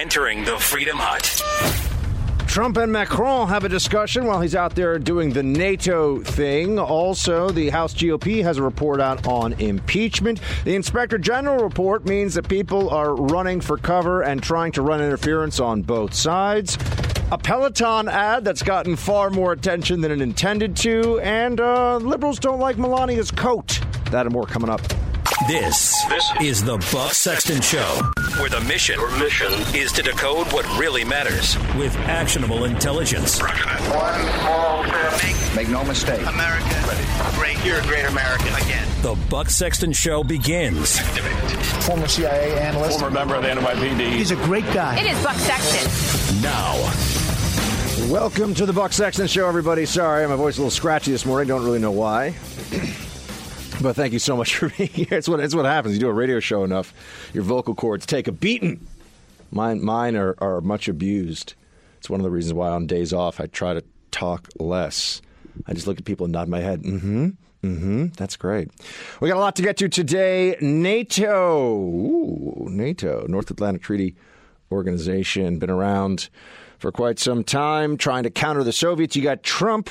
entering the Freedom Hut. Trump and Macron have a discussion while he's out there doing the NATO thing. Also, the House GOP has a report out on impeachment. The Inspector General report means that people are running for cover and trying to run interference on both sides. A Peloton ad that's gotten far more attention than it intended to, and uh, liberals don't like Melania's coat. That and more coming up. This, this is the Buck Sexton Show, where the mission, Your mission is to decode what really matters with actionable intelligence. One small step. Make, make no mistake. America great. You're a great American again. The Buck Sexton Show begins. Former CIA analyst. Former member of the NYPD. He's a great guy. It is Buck Sexton. Now. Welcome to the Buck Sexton Show, everybody. Sorry, my voice is a little scratchy this morning. Don't really know why. But thank you so much for being here. It's what it's what happens. You do a radio show enough, your vocal cords take a beating. Mine mine are, are much abused. It's one of the reasons why on days off I try to talk less. I just look at people and nod my head. Mm-hmm. Mm-hmm. That's great. We got a lot to get to today. NATO. Ooh, NATO, North Atlantic Treaty Organization, been around for quite some time, trying to counter the Soviets. You got Trump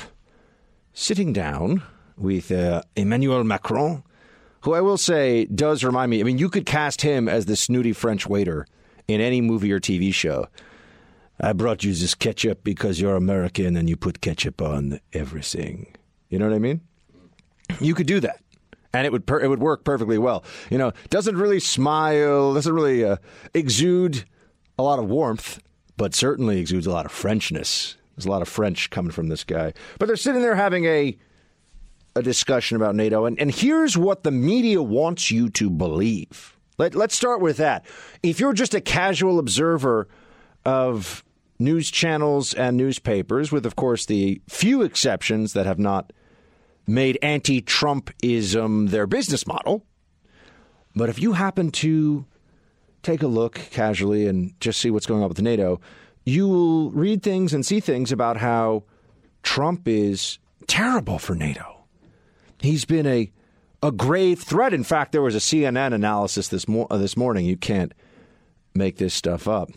sitting down with uh, Emmanuel Macron, who I will say does remind me. I mean, you could cast him as the snooty French waiter in any movie or TV show. I brought you this ketchup because you're American and you put ketchup on everything. You know what I mean? You could do that. And it would per- it would work perfectly well. You know, doesn't really smile, doesn't really uh, exude a lot of warmth, but certainly exudes a lot of Frenchness. There's a lot of French coming from this guy. But they're sitting there having a a discussion about NATO, and, and here's what the media wants you to believe. Let, let's start with that. If you're just a casual observer of news channels and newspapers, with, of course, the few exceptions that have not made anti Trumpism their business model, but if you happen to take a look casually and just see what's going on with NATO, you will read things and see things about how Trump is terrible for NATO he's been a a grave threat. In fact, there was a CNN analysis this mo- uh, this morning. You can't make this stuff up.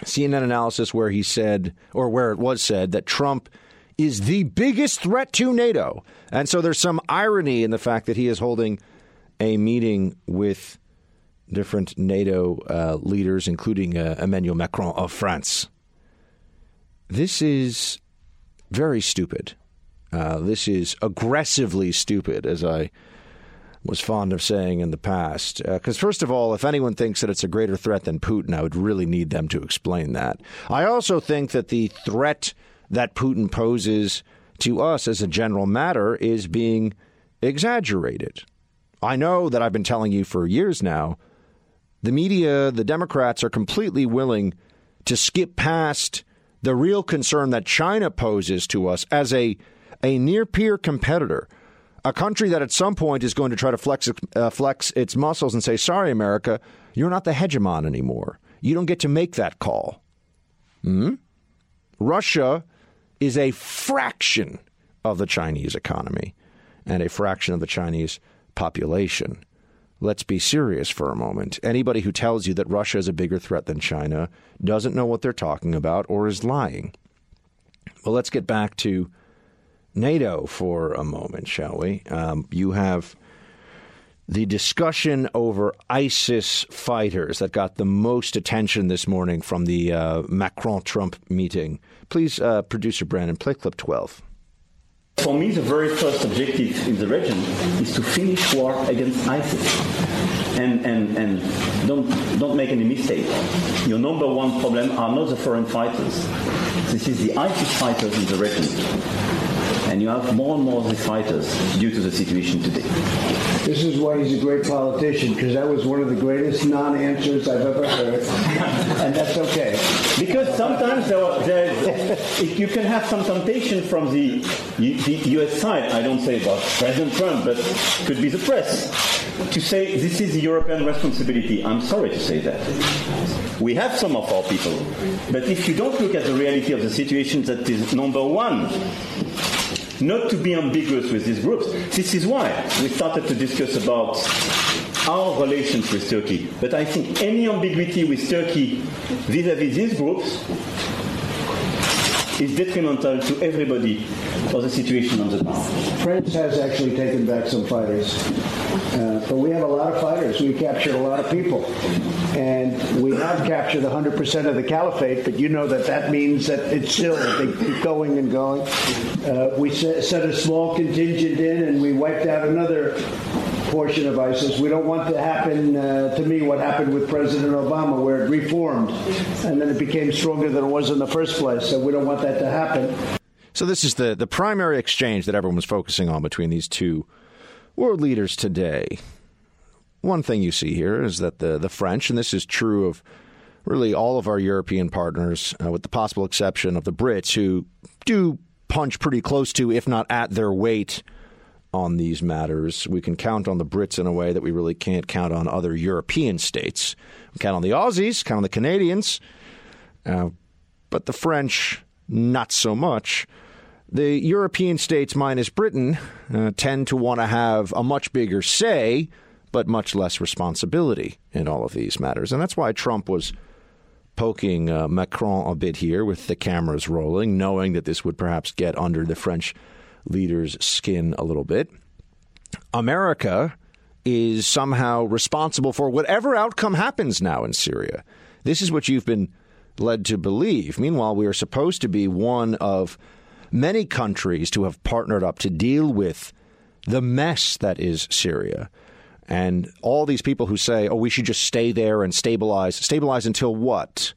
CNN analysis where he said, or where it was said, that Trump is the biggest threat to NATO. And so there's some irony in the fact that he is holding a meeting with different NATO uh, leaders, including uh, Emmanuel Macron of France. This is very stupid. Uh, this is aggressively stupid, as I was fond of saying in the past. Because, uh, first of all, if anyone thinks that it's a greater threat than Putin, I would really need them to explain that. I also think that the threat that Putin poses to us as a general matter is being exaggerated. I know that I've been telling you for years now. The media, the Democrats, are completely willing to skip past the real concern that China poses to us as a a near peer competitor, a country that at some point is going to try to flex, uh, flex its muscles and say, sorry, America, you're not the hegemon anymore. You don't get to make that call. Hmm? Russia is a fraction of the Chinese economy and a fraction of the Chinese population. Let's be serious for a moment. Anybody who tells you that Russia is a bigger threat than China doesn't know what they're talking about or is lying. Well, let's get back to NATO for a moment, shall we? Um, you have the discussion over ISIS fighters that got the most attention this morning from the uh, Macron Trump meeting. Please, uh, producer Brandon, play clip 12. For me, the very first objective in the region is to finish war against ISIS. And, and, and don't, don't make any mistake. Your number one problem are not the foreign fighters. This is the ISIS fighters in the region and you have more and more of the fighters due to the situation today. This is why he's a great politician, because that was one of the greatest non-answers I've ever heard, and that's okay. Because sometimes there, there, you can have some temptation from the, the U.S. side. I don't say about President Trump, but could be the press to say this is the European responsibility. I'm sorry to say that. We have some of our people, but if you don't look at the reality of the situation, that is number one not to be ambiguous with these groups. This is why we started to discuss about our relations with Turkey. But I think any ambiguity with Turkey vis-à-vis these groups is detrimental to everybody for the situation on the ground. France has actually taken back some fighters, uh, but we have a lot of fighters. We captured a lot of people, and we have captured 100% of the caliphate. But you know that that means that it's still they keep going and going. Uh, we set, set a small contingent in, and we wiped out another portion of ISIS. We don't want to happen uh, to me what happened with President Obama, where it reformed and then it became stronger than it was in the first place. So we don't want that to happen. So this is the the primary exchange that everyone was focusing on between these two world leaders today. One thing you see here is that the the French, and this is true of really all of our European partners, uh, with the possible exception of the Brits, who do punch pretty close to, if not at their weight on these matters. We can count on the Brits in a way that we really can't count on other European states. We count on the Aussies, count on the Canadians, uh, but the French, not so much. The European states, minus Britain, uh, tend to want to have a much bigger say, but much less responsibility in all of these matters. And that's why Trump was poking uh, Macron a bit here with the cameras rolling, knowing that this would perhaps get under the French leader's skin a little bit. America is somehow responsible for whatever outcome happens now in Syria. This is what you've been led to believe. Meanwhile, we are supposed to be one of many countries to have partnered up to deal with the mess that is Syria. And all these people who say, oh, we should just stay there and stabilize. Stabilize until what?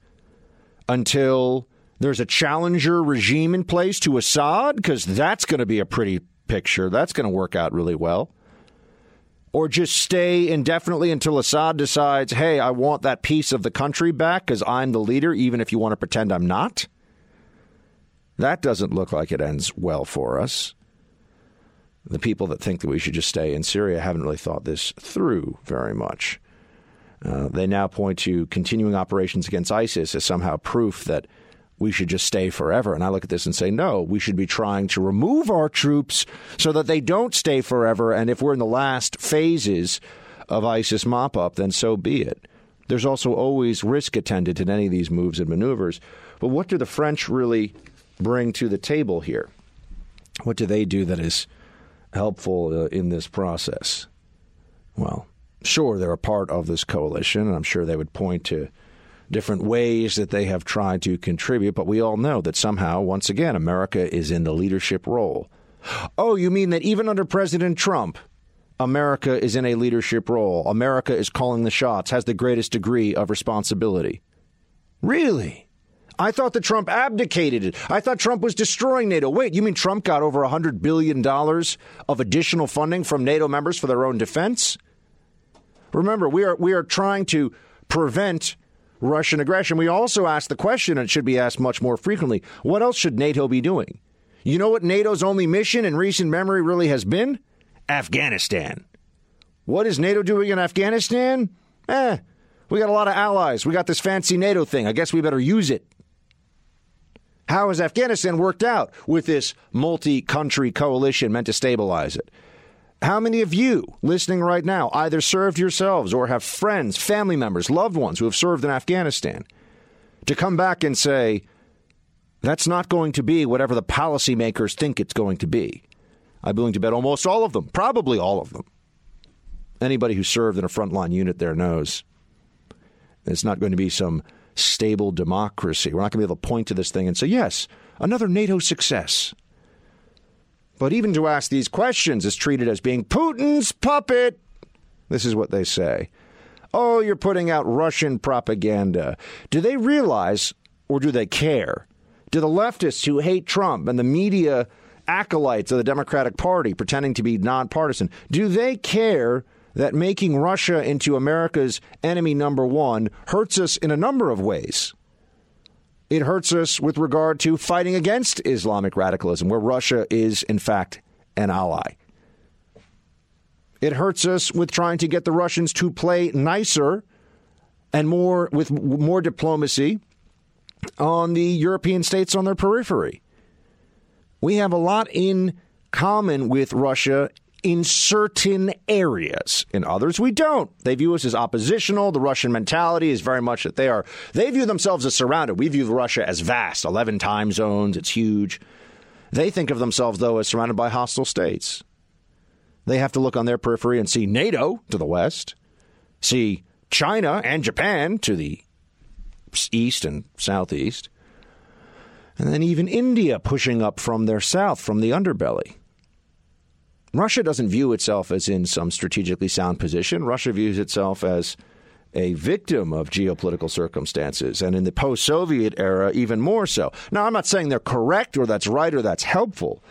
Until there's a challenger regime in place to Assad? Because that's going to be a pretty picture. That's going to work out really well. Or just stay indefinitely until Assad decides, hey, I want that piece of the country back because I'm the leader, even if you want to pretend I'm not? That doesn't look like it ends well for us. The people that think that we should just stay in Syria haven't really thought this through very much. Uh, they now point to continuing operations against ISIS as somehow proof that we should just stay forever. And I look at this and say, no, we should be trying to remove our troops so that they don't stay forever. And if we're in the last phases of ISIS mop up, then so be it. There's also always risk attendant in any of these moves and maneuvers. But what do the French really bring to the table here? What do they do that is helpful uh, in this process? Well, sure, they're a part of this coalition, and I'm sure they would point to different ways that they have tried to contribute, but we all know that somehow, once again, America is in the leadership role. Oh, you mean that even under President Trump, America is in a leadership role? America is calling the shots, has the greatest degree of responsibility. Really? I thought that Trump abdicated it. I thought Trump was destroying NATO. Wait, you mean Trump got over $100 billion of additional funding from NATO members for their own defense? Remember, we are, we are trying to prevent Russian aggression. We also ask the question, and it should be asked much more frequently what else should NATO be doing? You know what NATO's only mission in recent memory really has been? Afghanistan. What is NATO doing in Afghanistan? Eh, we got a lot of allies. We got this fancy NATO thing. I guess we better use it. How has Afghanistan worked out with this multi country coalition meant to stabilize it? How many of you listening right now either served yourselves or have friends, family members, loved ones who have served in Afghanistan? To come back and say, that's not going to be whatever the policymakers think it's going to be. I'm willing to bet almost all of them, probably all of them. Anybody who served in a frontline unit there knows it's not going to be some stable democracy. We're not going to be able to point to this thing and say, yes, another NATO success. But even to ask these questions is treated as being Putin's puppet. This is what they say. Oh, you're putting out Russian propaganda. Do they realize, or do they care? Do the leftists who hate Trump and the media acolytes of the Democratic Party pretending to be nonpartisan, do they care that making Russia into America's enemy number one hurts us in a number of ways? It hurts us with regard to fighting against Islamic radicalism, where Russia is, in fact, an ally. It hurts us with trying to get the Russians to play nicer and more with more diplomacy on the European states on their periphery. We have a lot in common with Russia in certain areas. In others, we don't. They view us as oppositional. The Russian mentality is very much that they are, they view themselves as surrounded. We view Russia as vast 11 time zones, it's huge. They think of themselves, though, as surrounded by hostile states. They have to look on their periphery and see NATO to the west, see China and Japan to the east and southeast, and then even India pushing up from their south, from the underbelly. Russia doesn't view itself as in some strategically sound position. Russia views itself as a victim of geopolitical circumstances, and in the post Soviet era, even more so. Now, I'm not saying they're correct or that's right or that's helpful,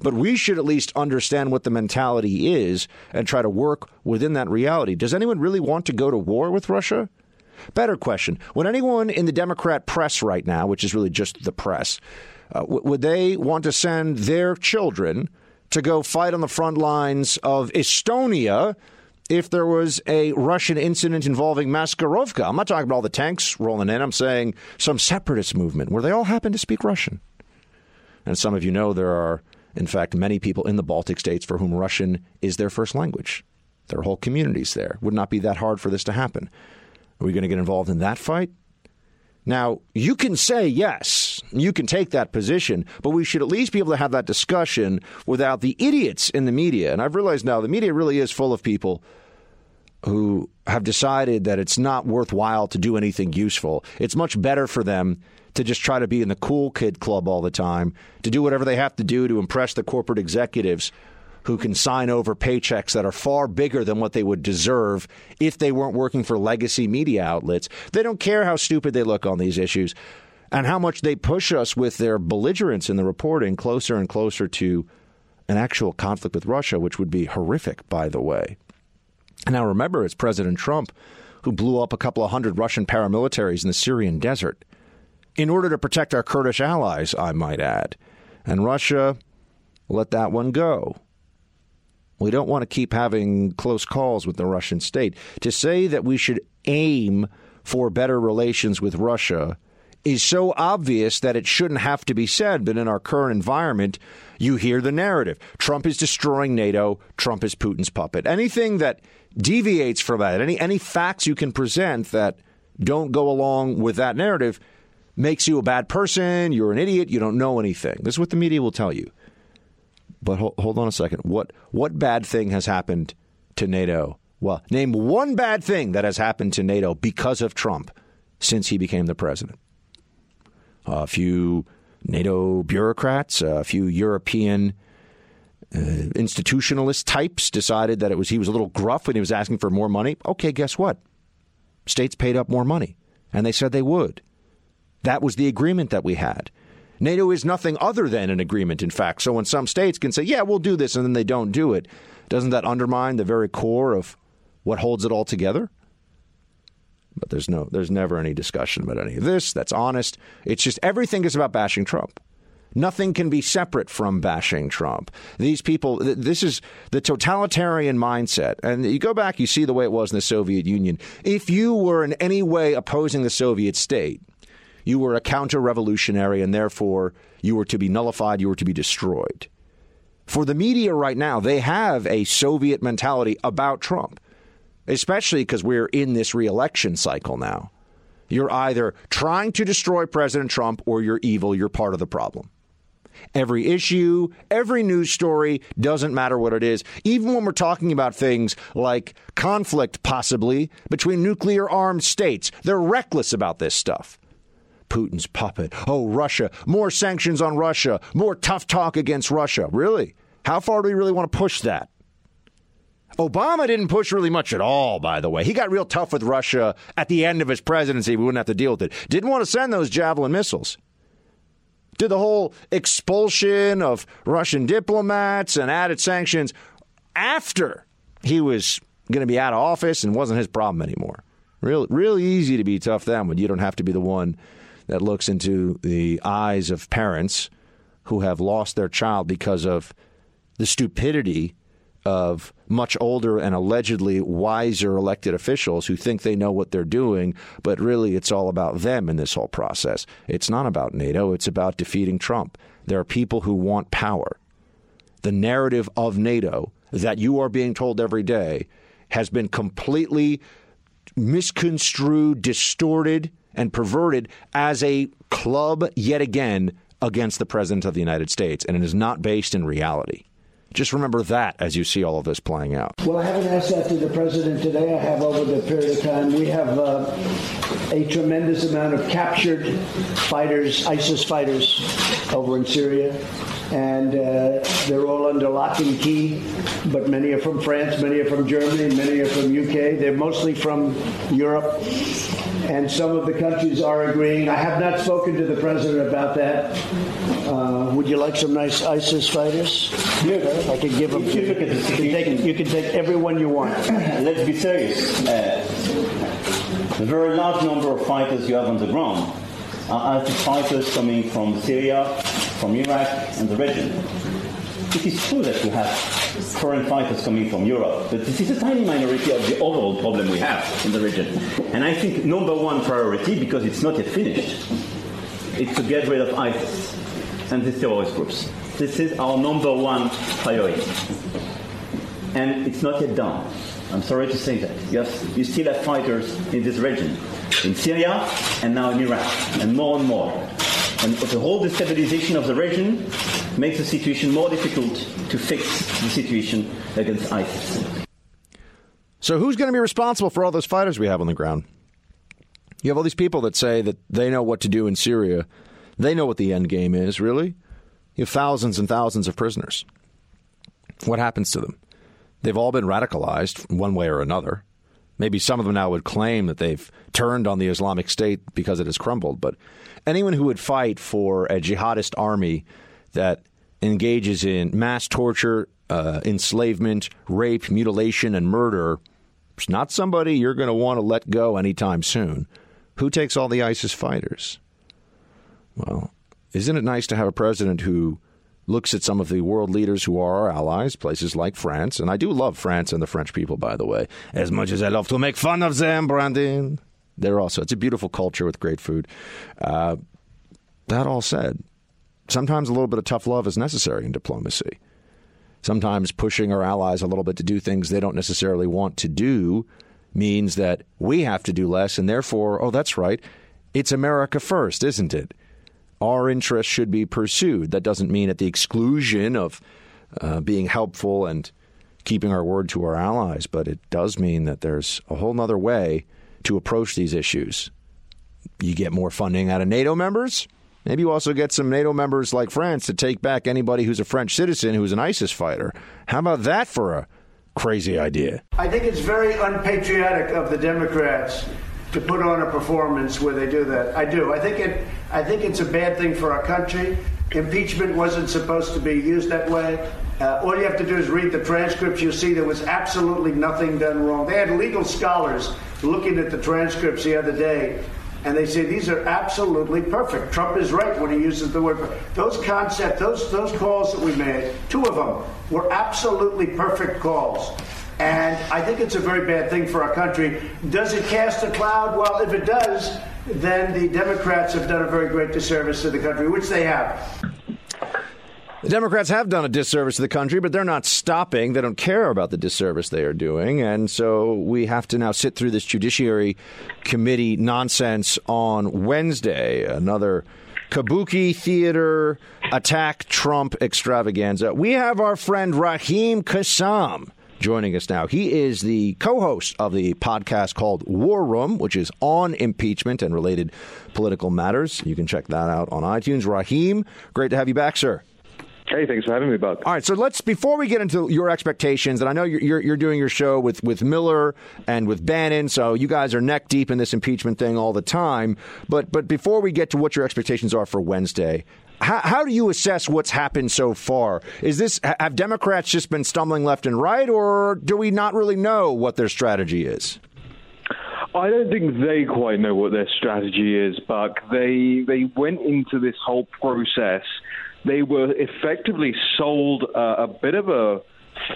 but we should at least understand what the mentality is and try to work within that reality. Does anyone really want to go to war with Russia? Better question. Would anyone in the Democrat press right now, which is really just the press, uh, w- would they want to send their children to go fight on the front lines of Estonia if there was a Russian incident involving Maskirovka. I'm not talking about all the tanks rolling in. I'm saying some separatist movement where they all happen to speak Russian. And some of you know there are, in fact, many people in the Baltic states for whom Russian is their first language. There are whole communities there. Would not be that hard for this to happen. Are we going to get involved in that fight? Now, you can say yes, you can take that position, but we should at least be able to have that discussion without the idiots in the media. And I've realized now the media really is full of people who have decided that it's not worthwhile to do anything useful. It's much better for them to just try to be in the cool kid club all the time, to do whatever they have to do to impress the corporate executives who can sign over paychecks that are far bigger than what they would deserve if they weren't working for legacy media outlets. They don't care how stupid they look on these issues and how much they push us with their belligerence in the reporting closer and closer to an actual conflict with Russia, which would be horrific, by the way. Now, remember, it's President Trump who blew up a couple of hundred Russian paramilitaries in the Syrian desert in order to protect our Kurdish allies, I might add. And Russia let that one go. We don't want to keep having close calls with the Russian state. To say that we should aim for better relations with Russia is so obvious that it shouldn't have to be said. But in our current environment, you hear the narrative Trump is destroying NATO, Trump is Putin's puppet. Anything that deviates from that, any, any facts you can present that don't go along with that narrative, makes you a bad person, you're an idiot, you don't know anything. This is what the media will tell you. But hold, hold on a second. What what bad thing has happened to NATO? Well, name one bad thing that has happened to NATO because of Trump since he became the president. A few NATO bureaucrats, a few European uh, institutionalist types decided that it was he was a little gruff when he was asking for more money. Okay, guess what? States paid up more money, and they said they would. That was the agreement that we had. NATO is nothing other than an agreement, in fact. So when some states can say, yeah, we'll do this, and then they don't do it, doesn't that undermine the very core of what holds it all together? But there's no, there's never any discussion about any of this. That's honest. It's just everything is about bashing Trump. Nothing can be separate from bashing Trump. These people, this is the totalitarian mindset. And you go back, you see the way it was in the Soviet Union. If you were in any way opposing the Soviet state, you were a counter revolutionary and therefore you were to be nullified, you were to be destroyed. For the media right now, they have a Soviet mentality about Trump, especially because we're in this reelection cycle now. You're either trying to destroy President Trump or you're evil, you're part of the problem. Every issue, every news story, doesn't matter what it is, even when we're talking about things like conflict, possibly, between nuclear armed states. They're reckless about this stuff. Putin's puppet. Oh, Russia. More sanctions on Russia. More tough talk against Russia. Really? How far do we really want to push that? Obama didn't push really much at all, by the way. He got real tough with Russia at the end of his presidency. We wouldn't have to deal with it. Didn't want to send those Javelin missiles. Did the whole expulsion of Russian diplomats and added sanctions after he was going to be out of office and wasn't his problem anymore. Real, real easy to be tough then when you don't have to be the one that looks into the eyes of parents who have lost their child because of the stupidity of much older and allegedly wiser elected officials who think they know what they're doing, but really it's all about them in this whole process. It's not about NATO, it's about defeating Trump. There are people who want power. The narrative of NATO that you are being told every day has been completely misconstrued, distorted, and perverted as a club yet again against the President of the United States, and it is not based in reality. Just remember that as you see all of this playing out. Well, I haven't asked that to the president today. I have over the period of time. We have uh, a tremendous amount of captured fighters, ISIS fighters, over in Syria. And uh, they're all under lock and key, but many are from France, many are from Germany, many are from UK. They're mostly from Europe and some of the countries are agreeing. I have not spoken to the president about that. Uh, would you like some nice ISIS fighters? I could give them. You can take, you can take everyone you want. Let's be serious. Uh, the very large number of fighters you have on the ground are ISIS fighters coming from Syria, from Iraq, and the region. It is true that you have foreign fighters coming from Europe, but this is a tiny minority of the overall problem we have in the region. And I think number one priority, because it's not yet finished, is to get rid of ISIS and these terrorist groups. This is our number one priority. And it's not yet done. I'm sorry to say that. You, have, you still have fighters in this region, in Syria and now in Iraq, and more and more. And the whole destabilization of the region makes the situation more difficult to fix the situation against ISIS. So, who's going to be responsible for all those fighters we have on the ground? You have all these people that say that they know what to do in Syria. They know what the end game is, really. You have thousands and thousands of prisoners. What happens to them? They've all been radicalized one way or another. Maybe some of them now would claim that they've turned on the Islamic State because it has crumbled. But anyone who would fight for a jihadist army that engages in mass torture, uh, enslavement, rape, mutilation, and murder is not somebody you're going to want to let go anytime soon. Who takes all the ISIS fighters? Well, isn't it nice to have a president who looks at some of the world leaders who are our allies, places like France, and I do love France and the French people, by the way, as much as I love to make fun of them, Brandon. They're also, it's a beautiful culture with great food. Uh, that all said, sometimes a little bit of tough love is necessary in diplomacy. Sometimes pushing our allies a little bit to do things they don't necessarily want to do means that we have to do less, and therefore, oh, that's right, it's America first, isn't it? Our interests should be pursued. That doesn't mean at the exclusion of uh, being helpful and keeping our word to our allies, but it does mean that there's a whole other way to approach these issues. You get more funding out of NATO members. Maybe you also get some NATO members like France to take back anybody who's a French citizen who's an ISIS fighter. How about that for a crazy idea? I think it's very unpatriotic of the Democrats to put on a performance where they do that. I do. I think it. I think it's a bad thing for our country. Impeachment wasn't supposed to be used that way. Uh, all you have to do is read the transcripts. You'll see there was absolutely nothing done wrong. They had legal scholars looking at the transcripts the other day, and they say these are absolutely perfect. Trump is right when he uses the word. Those concepts, those those calls that we made, two of them were absolutely perfect calls. And I think it's a very bad thing for our country. Does it cast a cloud? Well, if it does, then the Democrats have done a very great disservice to the country, which they have. The Democrats have done a disservice to the country, but they're not stopping. They don't care about the disservice they are doing. And so we have to now sit through this Judiciary Committee nonsense on Wednesday. Another kabuki theater attack Trump extravaganza. We have our friend Raheem Kassam joining us now. He is the co host of the podcast called War Room, which is on impeachment and related political matters. You can check that out on iTunes. Raheem, great to have you back, sir. Hey, thanks for having me, Buck. All right, so let's before we get into your expectations, and I know you're, you're, you're doing your show with, with Miller and with Bannon, so you guys are neck deep in this impeachment thing all the time. But but before we get to what your expectations are for Wednesday, how, how do you assess what's happened so far? Is this have Democrats just been stumbling left and right, or do we not really know what their strategy is? I don't think they quite know what their strategy is, Buck. They they went into this whole process. They were effectively sold a bit of a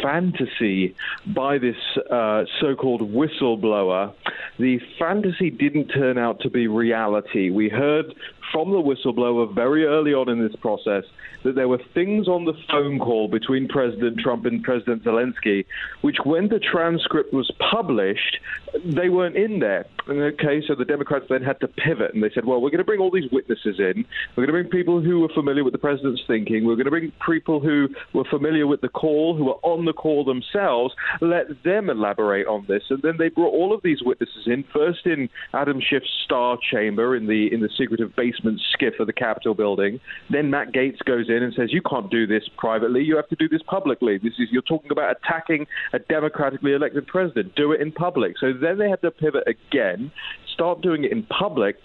fantasy by this uh, so called whistleblower, the fantasy didn't turn out to be reality. We heard from the whistleblower very early on in this process that there were things on the phone call between President Trump and President Zelensky, which, when the transcript was published, they weren't in there. Okay, so the Democrats then had to pivot and they said, well, we're going to bring all these witnesses in. We're going to bring people who were familiar with the president's thinking. We're going to bring people who were familiar with the call, who were on the call themselves. Let them elaborate on this. And then they brought all of these witnesses in, first in Adam Schiff's star chamber in the in the secretive basement SCIF of the Capitol building. Then Matt Gaetz goes in and says, you can't do this privately. You have to do this publicly. This is you're talking about attacking a democratically elected president. Do it in public. So then they had to pivot again, start doing it in public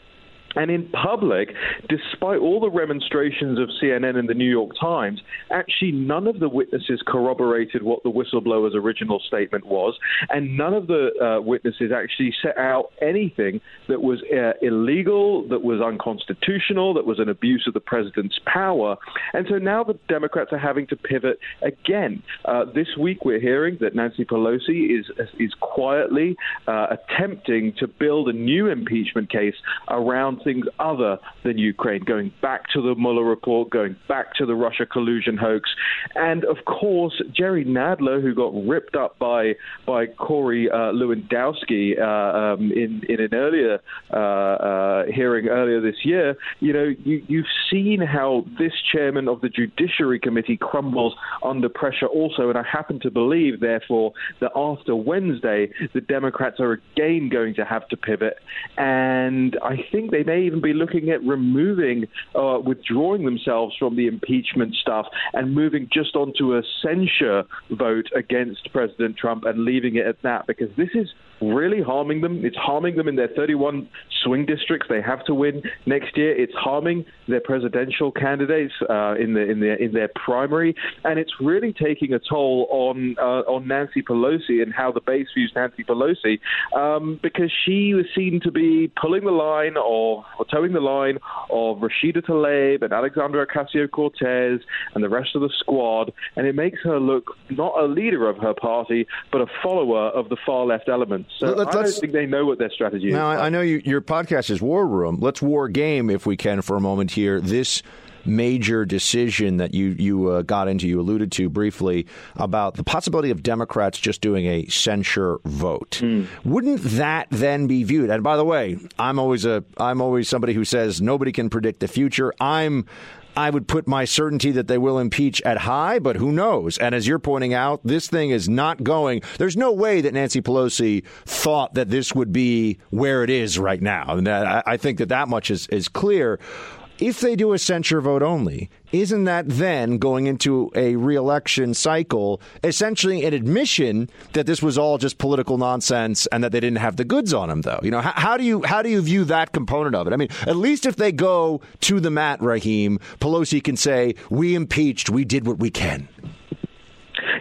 and in public, despite all the remonstrations of CNN and the New York Times, actually none of the witnesses corroborated what the whistleblower's original statement was, and none of the uh, witnesses actually set out anything that was uh, illegal, that was unconstitutional, that was an abuse of the president's power. And so now the Democrats are having to pivot again. Uh, this week we're hearing that Nancy Pelosi is is quietly uh, attempting to build a new impeachment case around things other than Ukraine, going back to the Mueller report, going back to the Russia collusion hoax, and of course Jerry Nadler, who got ripped up by by Corey uh, Lewandowski uh, um, in in an earlier uh, uh, hearing earlier this year. You know, you, you've seen how this chairman of the Judiciary Committee crumbles under pressure, also, and I happen to believe, therefore, that after Wednesday, the Democrats are again going to have to pivot, and I think they may even be looking at removing, uh, withdrawing themselves from the impeachment stuff and moving just onto a censure vote against President Trump and leaving it at that because this is really harming them. It's harming them in their 31 swing districts they have to win next year. It's harming their presidential candidates uh, in the in their in their primary, and it's really taking a toll on uh, on Nancy Pelosi and how the base views Nancy Pelosi um, because she was seen to be pulling the line of or toeing the line of Rashida Tlaib and Alexandra Ocasio Cortez and the rest of the squad, and it makes her look not a leader of her party but a follower of the far left element. So Let, I don't think they know what their strategy now, is. Now, I know you, your podcast is War Room. Let's war game, if we can, for a moment here. This major decision that you you uh, got into, you alluded to briefly about the possibility of Democrats just doing a censure vote. Mm. Wouldn't that then be viewed? And by the way, I'm always a I'm always somebody who says nobody can predict the future. I'm I would put my certainty that they will impeach at high, but who knows? And as you're pointing out, this thing is not going. There's no way that Nancy Pelosi thought that this would be where it is right now. And I think that that much is, is clear if they do a censure vote only, isn't that then going into a reelection cycle essentially an admission that this was all just political nonsense and that they didn't have the goods on them though? You know, how, how do you how do you view that component of it? I mean, at least if they go to the mat, Raheem, Pelosi can say, "We impeached, we did what we can."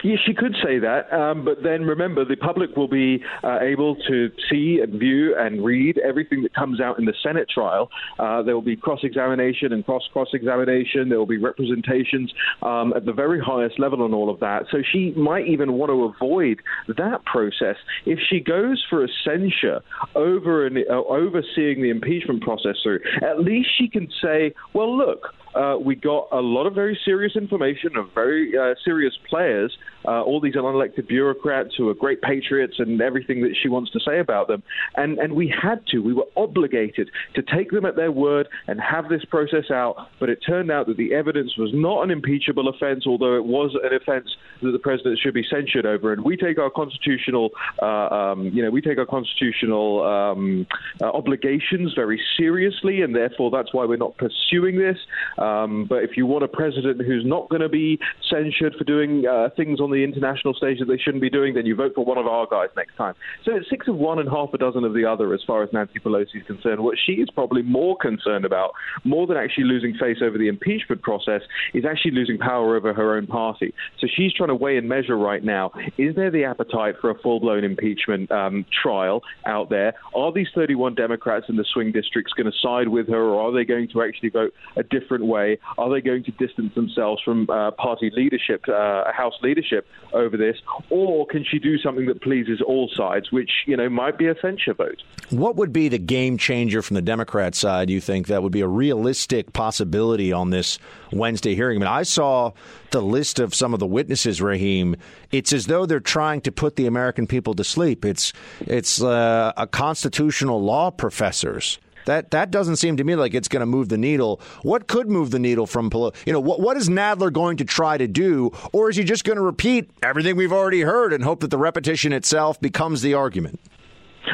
Yes, she could say that, um, but then remember, the public will be uh, able to see and view and read everything that comes out in the Senate trial. Uh, there will be cross examination and cross cross examination. There will be representations um, at the very highest level on all of that. So she might even want to avoid that process. If she goes for a censure over an, uh, overseeing the impeachment process through, at least she can say, well, look, uh, we got a lot of very serious information of very uh, serious players, uh, all these unelected bureaucrats who are great patriots and everything that she wants to say about them. And, and we had to, we were obligated to take them at their word and have this process out. But it turned out that the evidence was not an impeachable offense, although it was an offense that the president should be censured over. And we take our constitutional, uh, um, you know, we take our constitutional um, uh, obligations very seriously, and therefore that's why we're not pursuing this. Um, but if you want a president who's not going to be censured for doing uh, things on the international stage that they shouldn't be doing, then you vote for one of our guys next time. So it's six of one and half a dozen of the other as far as Nancy Pelosi is concerned. What she is probably more concerned about, more than actually losing face over the impeachment process, is actually losing power over her own party. So she's trying to weigh and measure right now is there the appetite for a full blown impeachment um, trial out there? Are these 31 Democrats in the swing districts going to side with her, or are they going to actually vote a different way, are they going to distance themselves from uh, party leadership, uh, House leadership over this, or can she do something that pleases all sides, which you know might be a censure vote? What would be the game changer from the Democrat side? You think that would be a realistic possibility on this Wednesday hearing? I mean, I saw the list of some of the witnesses, Raheem. It's as though they're trying to put the American people to sleep. It's it's uh, a constitutional law professors. That that doesn't seem to me like it's going to move the needle. What could move the needle from you know what what is Nadler going to try to do, or is he just going to repeat everything we've already heard and hope that the repetition itself becomes the argument?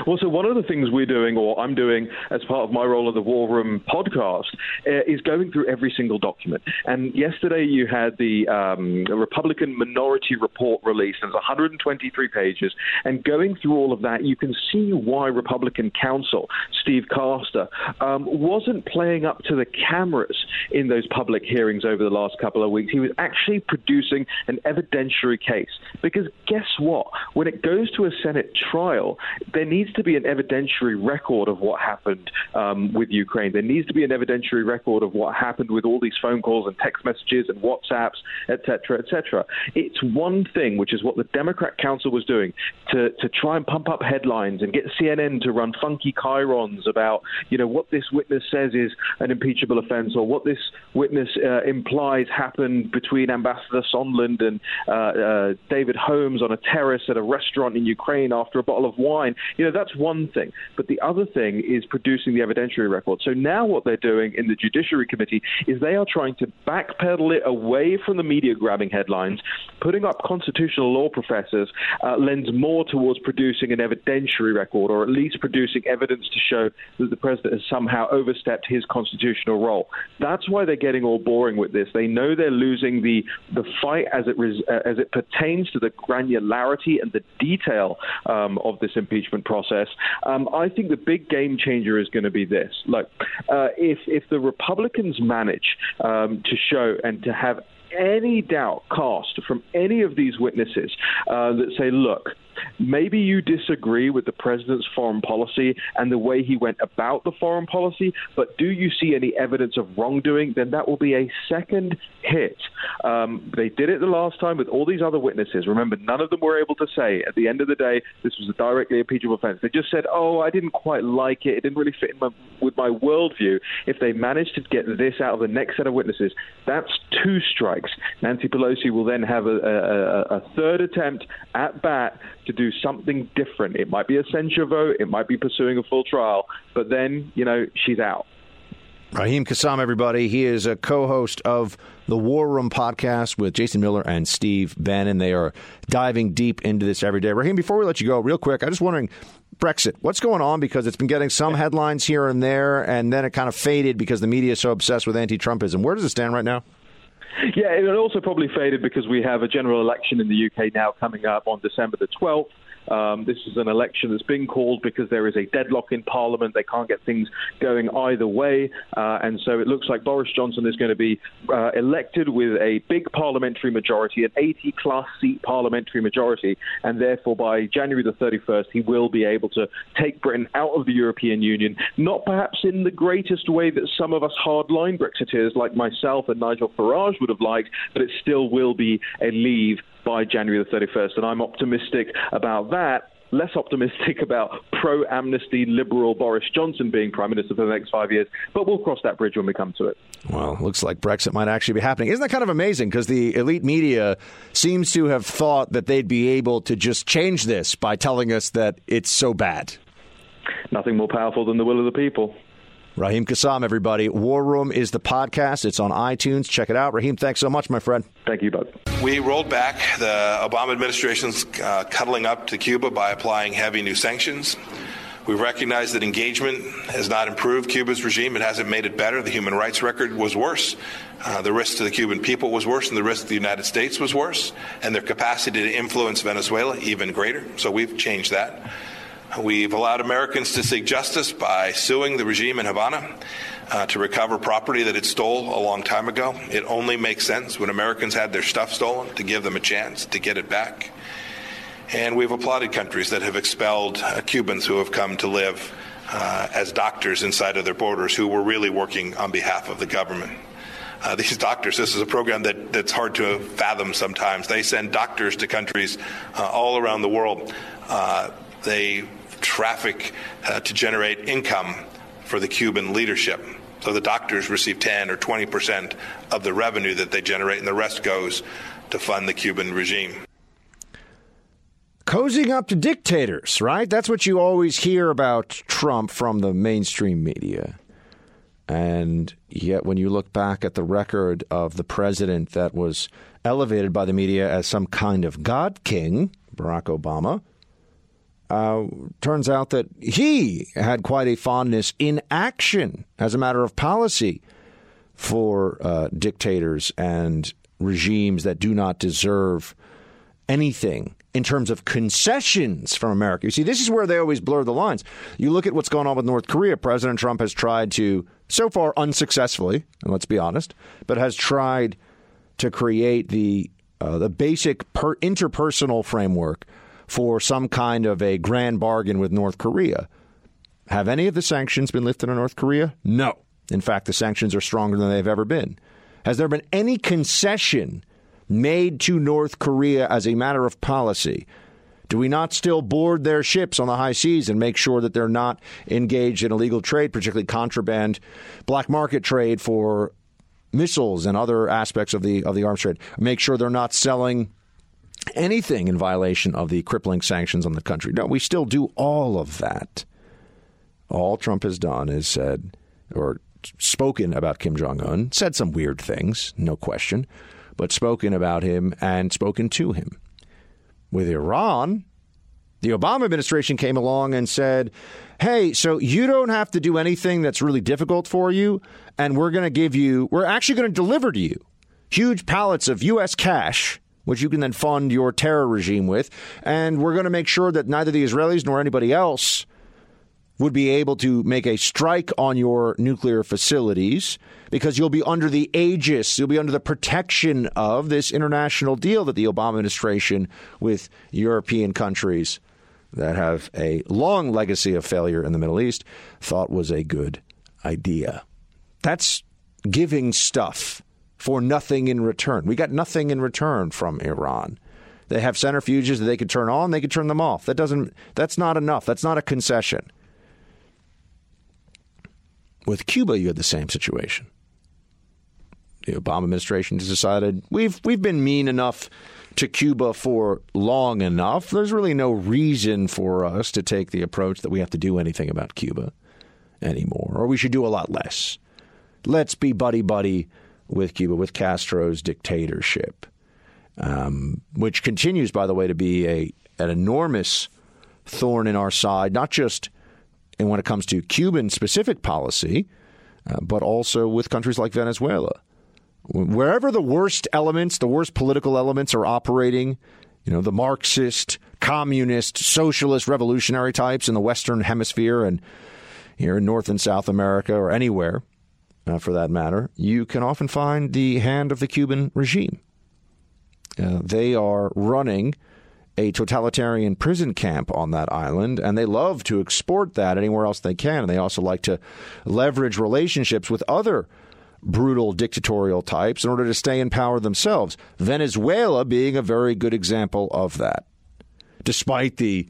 Well, so one of the things we're doing, or I'm doing as part of my role of the War Room podcast, uh, is going through every single document. And yesterday you had the um, Republican Minority Report released, and it's 123 pages. And going through all of that, you can see why Republican counsel Steve Castor um, wasn't playing up to the cameras in those public hearings over the last couple of weeks. He was actually producing an evidentiary case. Because guess what? When it goes to a Senate trial, there needs to be an evidentiary record of what happened um, with Ukraine. There needs to be an evidentiary record of what happened with all these phone calls and text messages and WhatsApps, etc., etc. It's one thing, which is what the Democrat Counsel was doing, to, to try and pump up headlines and get CNN to run funky chyrons about, you know, what this witness says is an impeachable offense or what this witness uh, implies happened between Ambassador Sondland and uh, uh, David Holmes on a terrace at a restaurant in Ukraine after a bottle of wine. You know, that's one thing. But the other thing is producing the evidentiary record. So now what they're doing in the Judiciary Committee is they are trying to backpedal it away from the media grabbing headlines. Putting up constitutional law professors uh, lends more towards producing an evidentiary record, or at least producing evidence to show that the president has somehow overstepped his constitutional role. That's why they're getting all boring with this. They know they're losing the the fight as it res, uh, as it pertains to the granularity and the detail um, of this impeachment process process. Um, I think the big game changer is going to be this. Look, uh, if if the Republicans manage um, to show and to have any doubt cast from any of these witnesses uh, that say, look, Maybe you disagree with the president's foreign policy and the way he went about the foreign policy, but do you see any evidence of wrongdoing? Then that will be a second hit. Um, they did it the last time with all these other witnesses. Remember, none of them were able to say at the end of the day this was a directly impeachable offense. They just said, "Oh, I didn't quite like it. It didn't really fit my, with my worldview." If they manage to get this out of the next set of witnesses, that's two strikes. Nancy Pelosi will then have a, a, a third attempt at bat to do something different. It might be a censure vote, it might be pursuing a full trial, but then, you know, she's out. Raheem Kassam, everybody. He is a co host of the War Room podcast with Jason Miller and Steve Bannon. They are diving deep into this every day. Raheem, before we let you go, real quick, I'm just wondering Brexit, what's going on? Because it's been getting some headlines here and there, and then it kind of faded because the media is so obsessed with anti Trumpism. Where does it stand right now? Yeah, it also probably faded because we have a general election in the UK now coming up on December the 12th. Um, this is an election that's been called because there is a deadlock in Parliament. They can't get things going either way. Uh, and so it looks like Boris Johnson is going to be uh, elected with a big parliamentary majority, an 80 plus seat parliamentary majority. And therefore, by January the 31st, he will be able to take Britain out of the European Union, not perhaps in the greatest way that some of us hardline Brexiteers like myself and Nigel Farage would have liked, but it still will be a leave by January the 31st. And I'm optimistic about that less optimistic about pro amnesty liberal Boris Johnson being prime minister for the next five years, but we'll cross that bridge when we come to it. Well, looks like Brexit might actually be happening. Isn't that kind of amazing? Because the elite media seems to have thought that they'd be able to just change this by telling us that it's so bad. Nothing more powerful than the will of the people. Raheem Kassam, everybody. War Room is the podcast. It's on iTunes. Check it out. Raheem, thanks so much, my friend. Thank you, bud. We rolled back the Obama administration's uh, cuddling up to Cuba by applying heavy new sanctions. We recognize that engagement has not improved Cuba's regime. It hasn't made it better. The human rights record was worse. Uh, the risk to the Cuban people was worse, and the risk to the United States was worse. And their capacity to influence Venezuela even greater. So we've changed that. We've allowed Americans to seek justice by suing the regime in Havana uh, to recover property that it stole a long time ago. It only makes sense when Americans had their stuff stolen to give them a chance to get it back. And we've applauded countries that have expelled uh, Cubans who have come to live uh, as doctors inside of their borders who were really working on behalf of the government. Uh, these doctors, this is a program that, that's hard to fathom sometimes. They send doctors to countries uh, all around the world. Uh, they traffic uh, to generate income for the Cuban leadership. So the doctors receive 10 or 20 percent of the revenue that they generate, and the rest goes to fund the Cuban regime. Cozying up to dictators, right? That's what you always hear about Trump from the mainstream media. And yet, when you look back at the record of the president that was elevated by the media as some kind of God king, Barack Obama, uh, turns out that he had quite a fondness in action as a matter of policy for uh, dictators and regimes that do not deserve anything in terms of concessions from America. You see, this is where they always blur the lines. You look at what's going on with North Korea. President Trump has tried to so far unsuccessfully, and let's be honest, but has tried to create the uh, the basic per- interpersonal framework for some kind of a grand bargain with North Korea. Have any of the sanctions been lifted on North Korea? No. In fact, the sanctions are stronger than they've ever been. Has there been any concession made to North Korea as a matter of policy do we not still board their ships on the high seas and make sure that they're not engaged in illegal trade, particularly contraband, black market trade for missiles and other aspects of the of the arms trade? Make sure they're not selling anything in violation of the crippling sanctions on the country. No, we still do all of that. All Trump has done is said or spoken about Kim Jong Un, said some weird things, no question, but spoken about him and spoken to him with Iran, the Obama administration came along and said, hey, so you don't have to do anything that's really difficult for you, and we're going to give you, we're actually going to deliver to you huge pallets of U.S. cash. Which you can then fund your terror regime with. And we're going to make sure that neither the Israelis nor anybody else would be able to make a strike on your nuclear facilities because you'll be under the aegis, you'll be under the protection of this international deal that the Obama administration with European countries that have a long legacy of failure in the Middle East thought was a good idea. That's giving stuff for nothing in return. We got nothing in return from Iran. They have centrifuges that they could turn on, they could turn them off. That doesn't that's not enough. That's not a concession. With Cuba, you had the same situation. The Obama administration has decided we've we've been mean enough to Cuba for long enough. There's really no reason for us to take the approach that we have to do anything about Cuba anymore, or we should do a lot less. Let's be buddy buddy with Cuba, with Castro's dictatorship, um, which continues, by the way, to be a an enormous thorn in our side, not just and when it comes to Cuban specific policy, uh, but also with countries like Venezuela. Wherever the worst elements, the worst political elements are operating, you know, the Marxist, communist, socialist, revolutionary types in the Western Hemisphere and here in North and South America or anywhere uh, for that matter, you can often find the hand of the Cuban regime. Uh, they are running a totalitarian prison camp on that island, and they love to export that anywhere else they can. And they also like to leverage relationships with other brutal dictatorial types in order to stay in power themselves. Venezuela being a very good example of that. Despite the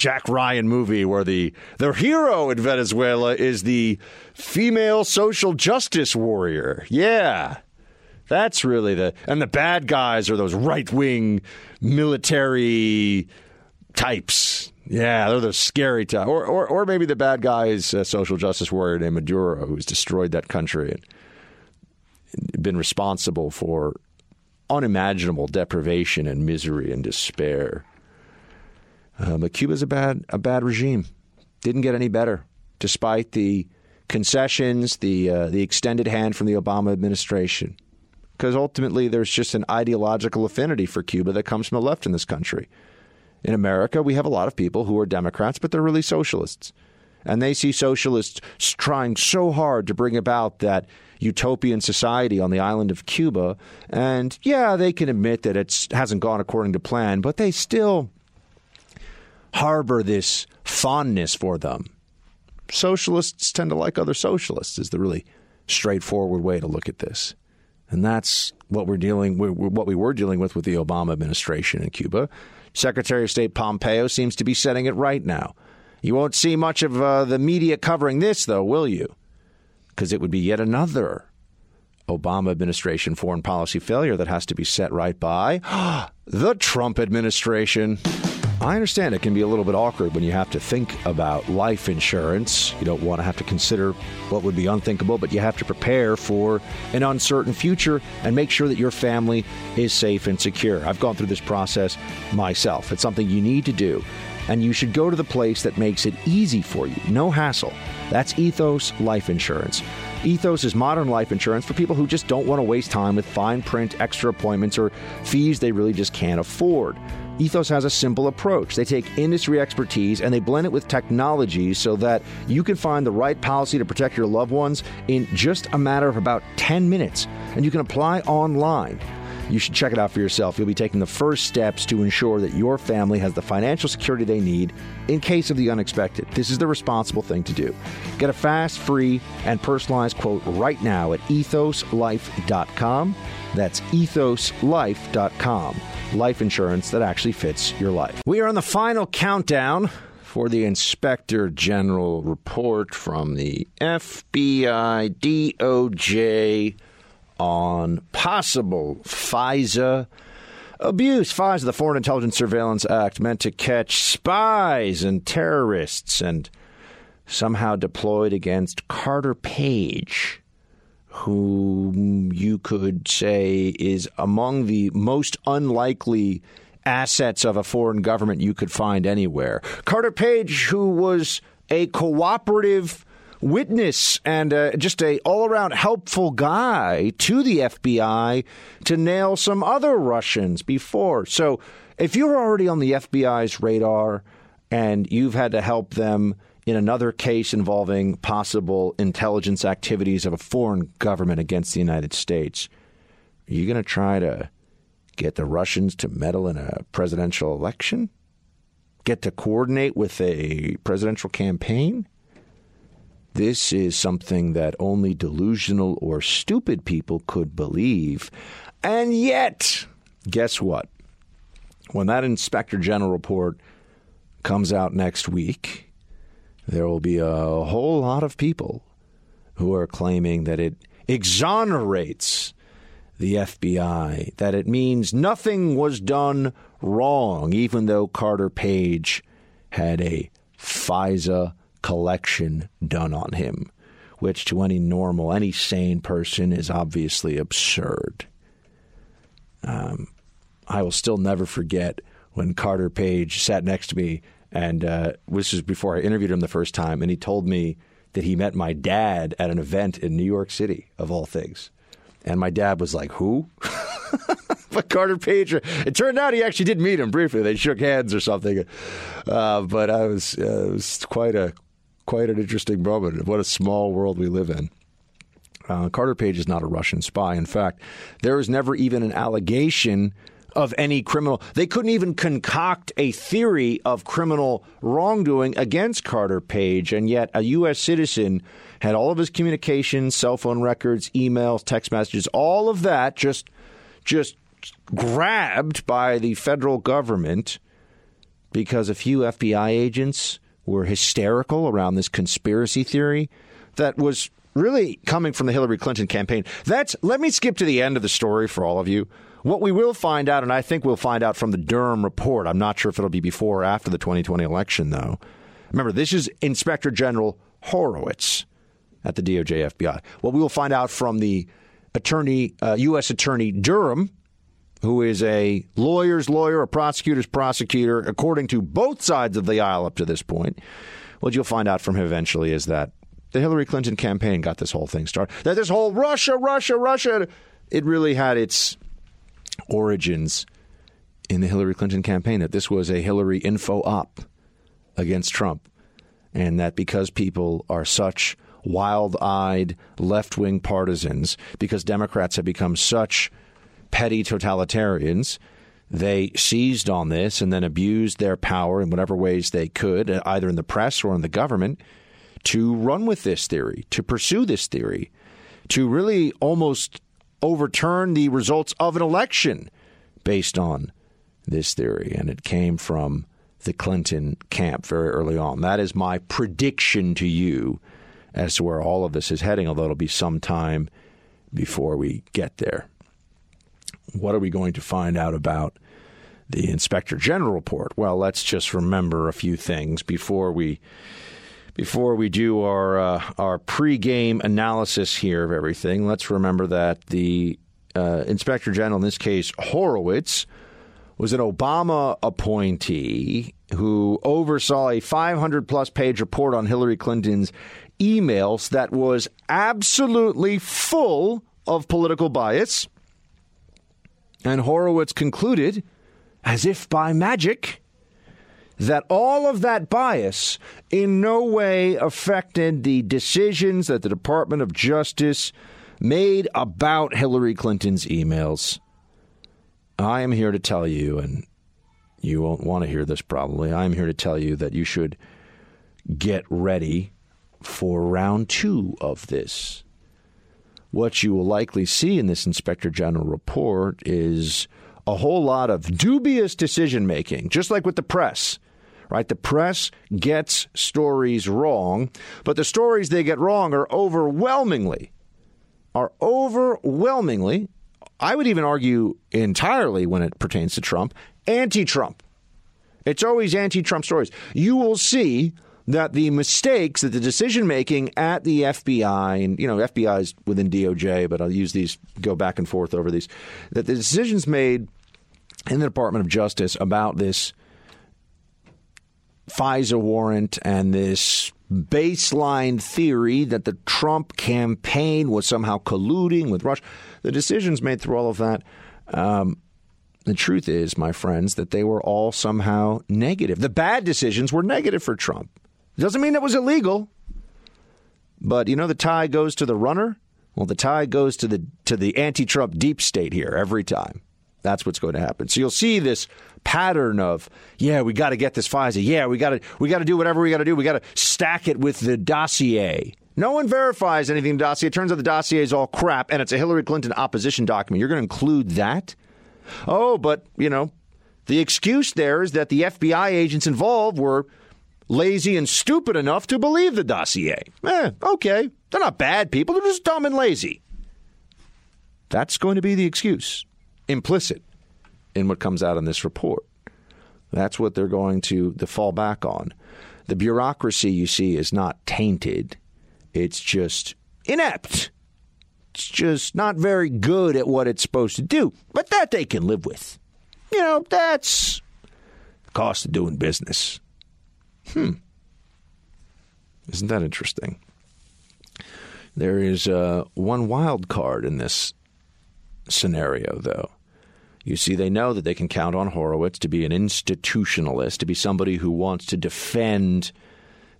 Jack Ryan movie where the the hero in Venezuela is the female social justice warrior. Yeah. That's really the and the bad guys are those right wing military types. Yeah, they're the scary type. Or, or, or maybe the bad guy is a social justice warrior named Maduro who's destroyed that country and been responsible for unimaginable deprivation and misery and despair. Uh, but Cuba's a bad a bad regime. Didn't get any better, despite the concessions, the uh, the extended hand from the Obama administration because ultimately there's just an ideological affinity for Cuba that comes from the left in this country. In America, we have a lot of people who are Democrats, but they're really socialists. And they see socialists trying so hard to bring about that utopian society on the island of Cuba. And yeah, they can admit that it hasn't gone according to plan, but they still harbor this fondness for them. Socialists tend to like other socialists, is the really straightforward way to look at this. And that's what we're dealing with, what we were dealing with with the Obama administration in Cuba. Secretary of State Pompeo seems to be setting it right now. You won't see much of uh, the media covering this, though, will you? Because it would be yet another Obama administration foreign policy failure that has to be set right by the Trump administration. I understand it can be a little bit awkward when you have to think about life insurance. You don't want to have to consider what would be unthinkable, but you have to prepare for an uncertain future and make sure that your family is safe and secure. I've gone through this process myself. It's something you need to do, and you should go to the place that makes it easy for you. No hassle. That's Ethos Life Insurance. Ethos is modern life insurance for people who just don't want to waste time with fine print, extra appointments, or fees they really just can't afford. Ethos has a simple approach. They take industry expertise and they blend it with technology so that you can find the right policy to protect your loved ones in just a matter of about 10 minutes. And you can apply online. You should check it out for yourself. You'll be taking the first steps to ensure that your family has the financial security they need in case of the unexpected. This is the responsible thing to do. Get a fast, free, and personalized quote right now at ethoslife.com. That's ethoslife.com. Life insurance that actually fits your life. We are on the final countdown for the Inspector General report from the FBI, DOJ on possible FISA abuse. FISA, the Foreign Intelligence Surveillance Act, meant to catch spies and terrorists and somehow deployed against Carter Page, whom you could say is among the most unlikely assets of a foreign government you could find anywhere. Carter Page, who was a cooperative witness and uh, just a all around helpful guy to the FBI to nail some other Russians before. So if you're already on the FBI's radar and you've had to help them in another case involving possible intelligence activities of a foreign government against the United States, are you going to try to get the Russians to meddle in a presidential election? Get to coordinate with a presidential campaign? This is something that only delusional or stupid people could believe. And yet, guess what? When that Inspector General report comes out next week, there will be a whole lot of people who are claiming that it exonerates the FBI, that it means nothing was done wrong, even though Carter Page had a FISA collection done on him, which to any normal, any sane person is obviously absurd. Um, I will still never forget when Carter Page sat next to me, and uh, this was before I interviewed him the first time, and he told me that he met my dad at an event in New York City, of all things. And my dad was like, Who? but Carter Page, it turned out he actually did meet him briefly. They shook hands or something. Uh, but I was, uh, it was quite a quite an interesting moment. What a small world we live in. Uh, Carter Page is not a Russian spy. In fact, there was never even an allegation of any criminal. They couldn't even concoct a theory of criminal wrongdoing against Carter Page, and yet a U.S. citizen had all of his communications, cell phone records, emails, text messages, all of that just just grabbed by the federal government because a few FBI agents were hysterical around this conspiracy theory that was really coming from the Hillary Clinton campaign. That's let me skip to the end of the story for all of you. What we will find out, and I think we'll find out from the Durham report. I'm not sure if it'll be before or after the 2020 election, though. Remember, this is Inspector General Horowitz at the DOJ FBI. What we will find out from the attorney, uh, U.S. Attorney Durham, who is a lawyer's lawyer, a prosecutor's prosecutor, according to both sides of the aisle up to this point. What you'll find out from him eventually is that the Hillary Clinton campaign got this whole thing started. That this whole Russia, Russia, Russia, it really had its origins in the Hillary Clinton campaign. That this was a Hillary info op against Trump. And that because people are such wild eyed left wing partisans, because Democrats have become such petty totalitarians. They seized on this and then abused their power in whatever ways they could, either in the press or in the government, to run with this theory, to pursue this theory, to really almost overturn the results of an election based on this theory. And it came from the Clinton camp very early on. That is my prediction to you as to where all of this is heading, although it'll be some time before we get there. What are we going to find out about the Inspector General report? Well, let's just remember a few things before we before we do our uh, our pregame analysis here of everything. Let's remember that the uh, Inspector General, in this case Horowitz, was an Obama appointee who oversaw a 500 plus page report on Hillary Clinton's emails that was absolutely full of political bias. And Horowitz concluded, as if by magic, that all of that bias in no way affected the decisions that the Department of Justice made about Hillary Clinton's emails. I am here to tell you, and you won't want to hear this probably, I'm here to tell you that you should get ready for round two of this. What you will likely see in this Inspector General report is a whole lot of dubious decision making, just like with the press. Right? The press gets stories wrong, but the stories they get wrong are overwhelmingly, are overwhelmingly, I would even argue entirely when it pertains to Trump, anti Trump. It's always anti Trump stories. You will see that the mistakes that the decision making at the FBI and you know FBI is within DOJ, but I'll use these go back and forth over these that the decisions made in the Department of Justice about this FISA warrant and this baseline theory that the Trump campaign was somehow colluding with Russia. The decisions made through all of that. Um, the truth is, my friends, that they were all somehow negative. The bad decisions were negative for Trump. Doesn't mean it was illegal. But you know the tie goes to the runner? Well, the tie goes to the to the anti-Trump deep state here every time. That's what's going to happen. So you'll see this pattern of, yeah, we got to get this FISA. Yeah, we got to we got to do whatever we got to do. We got to stack it with the dossier. No one verifies anything in the dossier. It turns out the dossier is all crap and it's a Hillary Clinton opposition document. You're going to include that? Oh, but, you know, the excuse there is that the FBI agents involved were lazy and stupid enough to believe the dossier. Eh, okay. They're not bad people, they're just dumb and lazy. That's going to be the excuse, implicit in what comes out in this report. That's what they're going to, to fall back on. The bureaucracy, you see, is not tainted, it's just inept. It's just not very good at what it's supposed to do. But that they can live with. You know, that's the cost of doing business. Hmm. Isn't that interesting? There is uh, one wild card in this scenario, though. You see, they know that they can count on Horowitz to be an institutionalist, to be somebody who wants to defend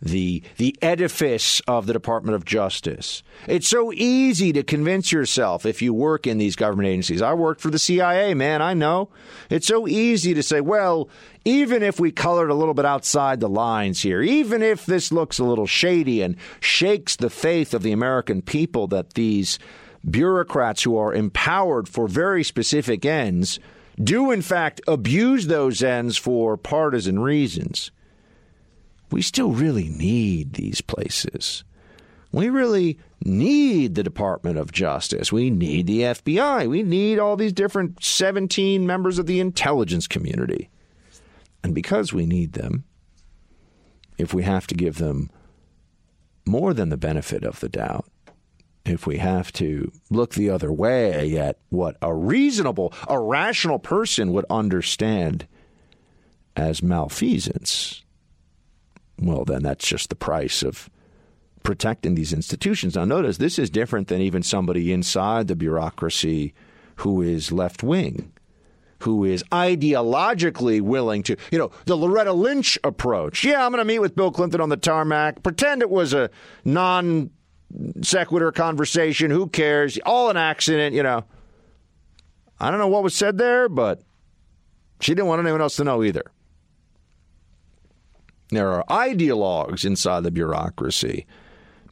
the the edifice of the Department of Justice. It's so easy to convince yourself if you work in these government agencies. I worked for the CIA, man, I know. It's so easy to say, well, even if we colored a little bit outside the lines here, even if this looks a little shady and shakes the faith of the American people that these bureaucrats who are empowered for very specific ends do in fact abuse those ends for partisan reasons we still really need these places. We really need the Department of Justice. We need the FBI. We need all these different 17 members of the intelligence community. And because we need them, if we have to give them more than the benefit of the doubt, if we have to look the other way at what a reasonable, a rational person would understand as malfeasance, well, then that's just the price of protecting these institutions. Now, notice this is different than even somebody inside the bureaucracy who is left wing, who is ideologically willing to, you know, the Loretta Lynch approach. Yeah, I'm going to meet with Bill Clinton on the tarmac, pretend it was a non sequitur conversation. Who cares? All an accident, you know. I don't know what was said there, but she didn't want anyone else to know either. There are ideologues inside the bureaucracy,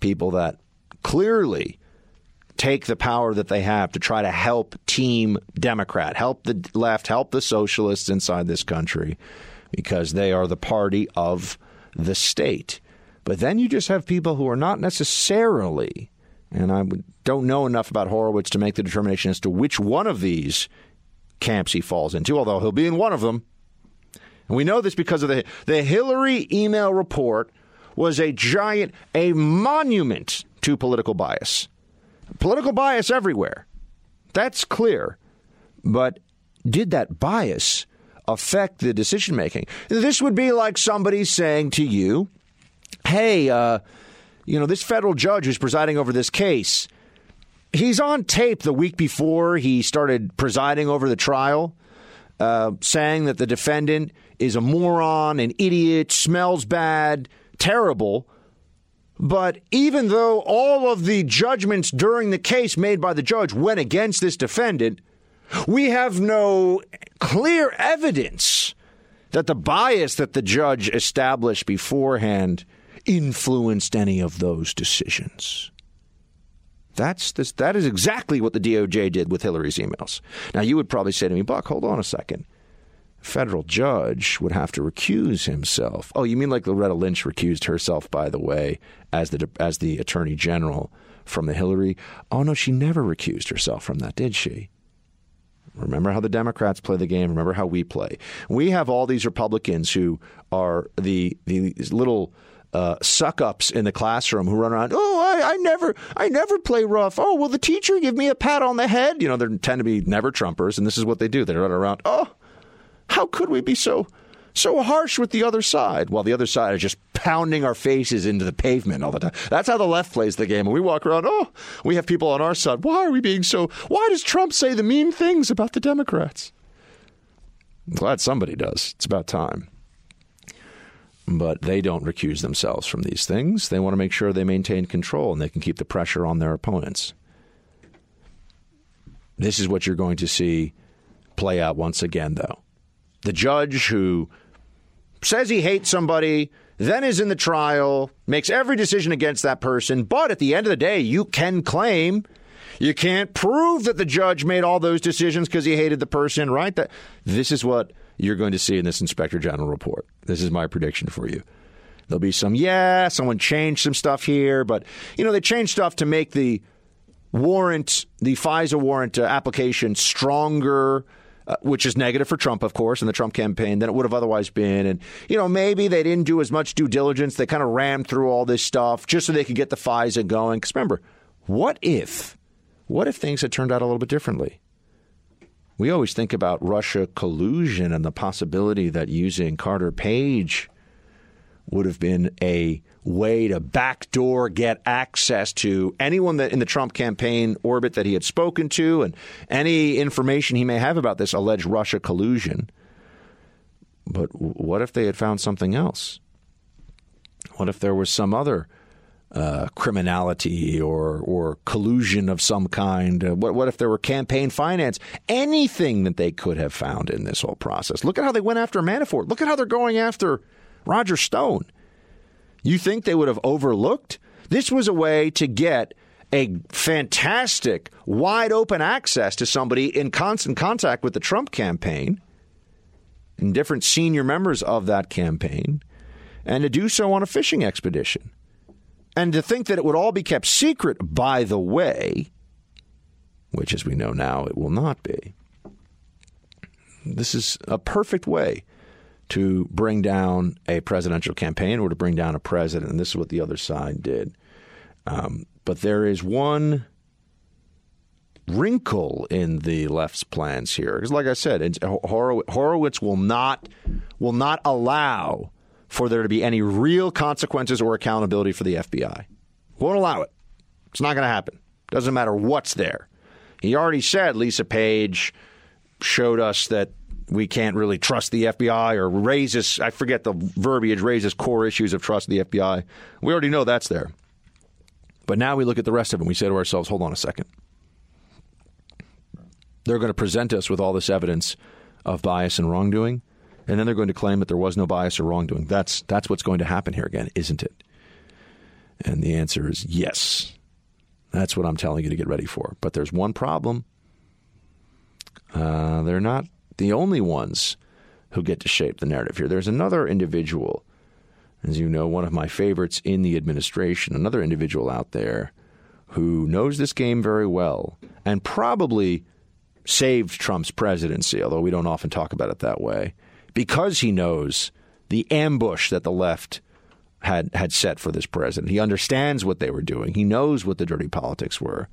people that clearly take the power that they have to try to help Team Democrat, help the left, help the socialists inside this country because they are the party of the state. But then you just have people who are not necessarily, and I don't know enough about Horowitz to make the determination as to which one of these camps he falls into, although he'll be in one of them. And we know this because of the the Hillary email report was a giant, a monument to political bias. Political bias everywhere. That's clear. But did that bias affect the decision making? This would be like somebody saying to you, hey, uh, you know, this federal judge who's presiding over this case, he's on tape the week before he started presiding over the trial, uh, saying that the defendant is a moron, an idiot, smells bad, terrible. But even though all of the judgments during the case made by the judge went against this defendant, we have no clear evidence that the bias that the judge established beforehand influenced any of those decisions. That's this, that is exactly what the DOJ did with Hillary's emails. Now, you would probably say to me, Buck, hold on a second. Federal judge would have to recuse himself. Oh, you mean like Loretta Lynch recused herself, by the way, as the as the attorney general from the Hillary? Oh no, she never recused herself from that, did she? Remember how the Democrats play the game. Remember how we play. We have all these Republicans who are the the little uh, suck ups in the classroom who run around. Oh, I, I, never, I never play rough. Oh, will the teacher give me a pat on the head? You know, they tend to be never Trumpers, and this is what they do. They run around. Oh, how could we be so so harsh with the other side while the other side is just pounding our faces into the pavement all the time. That's how the left plays the game. And we walk around, oh, we have people on our side. Why are we being so why does Trump say the mean things about the Democrats? I'm glad somebody does. It's about time. But they don't recuse themselves from these things. They want to make sure they maintain control and they can keep the pressure on their opponents. This is what you're going to see play out once again, though. The judge who says he hates somebody, then is in the trial, makes every decision against that person, but at the end of the day, you can claim you can't prove that the judge made all those decisions because he hated the person, right? That this is what you're going to see in this inspector general report. This is my prediction for you. There'll be some, yeah, someone changed some stuff here, but you know they changed stuff to make the warrant, the FISA warrant uh, application stronger uh, which is negative for Trump, of course, and the Trump campaign than it would have otherwise been. And, you know, maybe they didn't do as much due diligence. They kind of rammed through all this stuff just so they could get the FISA going. Because remember, what if, what if things had turned out a little bit differently? We always think about Russia collusion and the possibility that using Carter Page would have been a way to backdoor get access to anyone that in the Trump campaign orbit that he had spoken to and any information he may have about this alleged Russia collusion. But what if they had found something else? What if there was some other uh, criminality or or collusion of some kind? Uh, what what if there were campaign finance? Anything that they could have found in this whole process. Look at how they went after Manafort. Look at how they're going after Roger Stone. You think they would have overlooked? This was a way to get a fantastic, wide open access to somebody in constant contact with the Trump campaign and different senior members of that campaign, and to do so on a fishing expedition. And to think that it would all be kept secret, by the way, which, as we know now, it will not be. This is a perfect way to bring down a presidential campaign or to bring down a president. And this is what the other side did. Um, but there is one wrinkle in the left's plans here, because, like I said, Horowitz will not will not allow for there to be any real consequences or accountability for the FBI. Won't allow it. It's not going to happen. Doesn't matter what's there. He already said Lisa Page showed us that we can't really trust the FBI or raises, I forget the verbiage, raises core issues of trust the FBI. We already know that's there. But now we look at the rest of them. We say to ourselves, hold on a second. They're going to present us with all this evidence of bias and wrongdoing, and then they're going to claim that there was no bias or wrongdoing. That's, that's what's going to happen here again, isn't it? And the answer is yes. That's what I'm telling you to get ready for. But there's one problem. Uh, they're not the only ones who get to shape the narrative here. There's another individual, as you know, one of my favorites in the administration, another individual out there who knows this game very well and probably saved Trump's presidency, although we don't often talk about it that way, because he knows the ambush that the left had had set for this president. He understands what they were doing. He knows what the dirty politics were.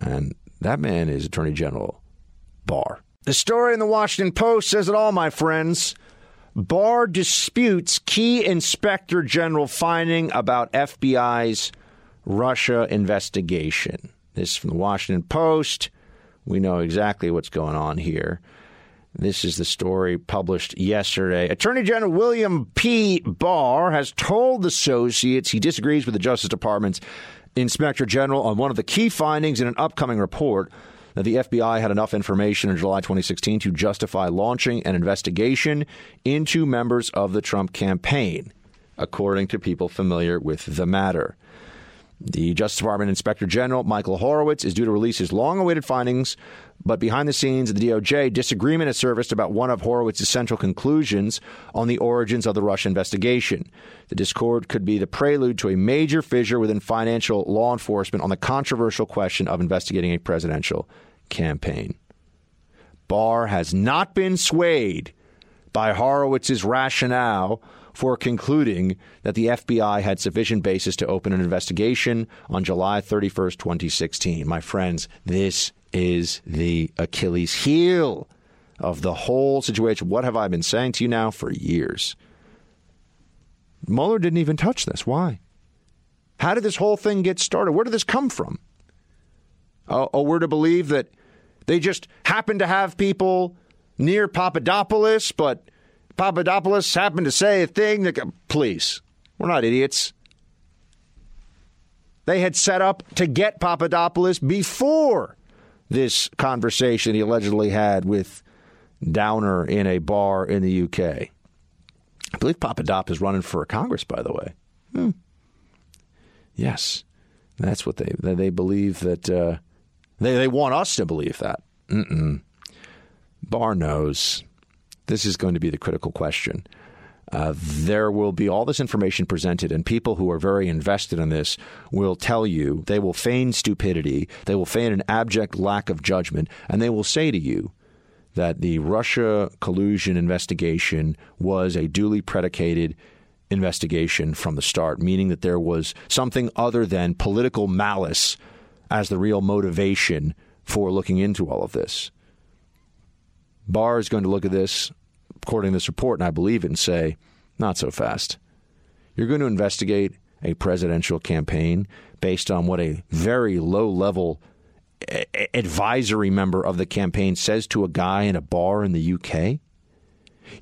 And that man is Attorney General Barr. The story in the Washington Post says it all, my friends. Barr disputes key inspector general finding about FBI's Russia investigation. This is from the Washington Post. We know exactly what's going on here. This is the story published yesterday. Attorney General William P. Barr has told the associates he disagrees with the Justice Department's Inspector General on one of the key findings in an upcoming report that the FBI had enough information in July 2016 to justify launching an investigation into members of the Trump campaign, according to people familiar with the matter. The Justice Department Inspector General, Michael Horowitz, is due to release his long awaited findings, but behind the scenes at the DOJ, disagreement has surfaced about one of Horowitz's central conclusions on the origins of the Russia investigation. The discord could be the prelude to a major fissure within financial law enforcement on the controversial question of investigating a presidential campaign. Barr has not been swayed by Horowitz's rationale for concluding that the FBI had sufficient basis to open an investigation on July 31st, 2016. My friends, this is the Achilles heel of the whole situation. What have I been saying to you now for years? Mueller didn't even touch this. Why? How did this whole thing get started? Where did this come from? Oh, oh we're to believe that they just happened to have people near Papadopoulos, but Papadopoulos happened to say a thing that, please, we're not idiots. They had set up to get Papadopoulos before this conversation he allegedly had with Downer in a bar in the UK. I believe Papadopoulos is running for Congress, by the way. Hmm. Yes, that's what they they believe that uh, they they want us to believe that. Mm-mm. Barr knows this is going to be the critical question. Uh, there will be all this information presented, and people who are very invested in this will tell you they will feign stupidity, they will feign an abject lack of judgment, and they will say to you that the Russia collusion investigation was a duly predicated investigation from the start, meaning that there was something other than political malice as the real motivation for looking into all of this. Barr is going to look at this, according to this report, and I believe it, and say, not so fast. You're going to investigate a presidential campaign based on what a very low level advisory member of the campaign says to a guy in a bar in the UK.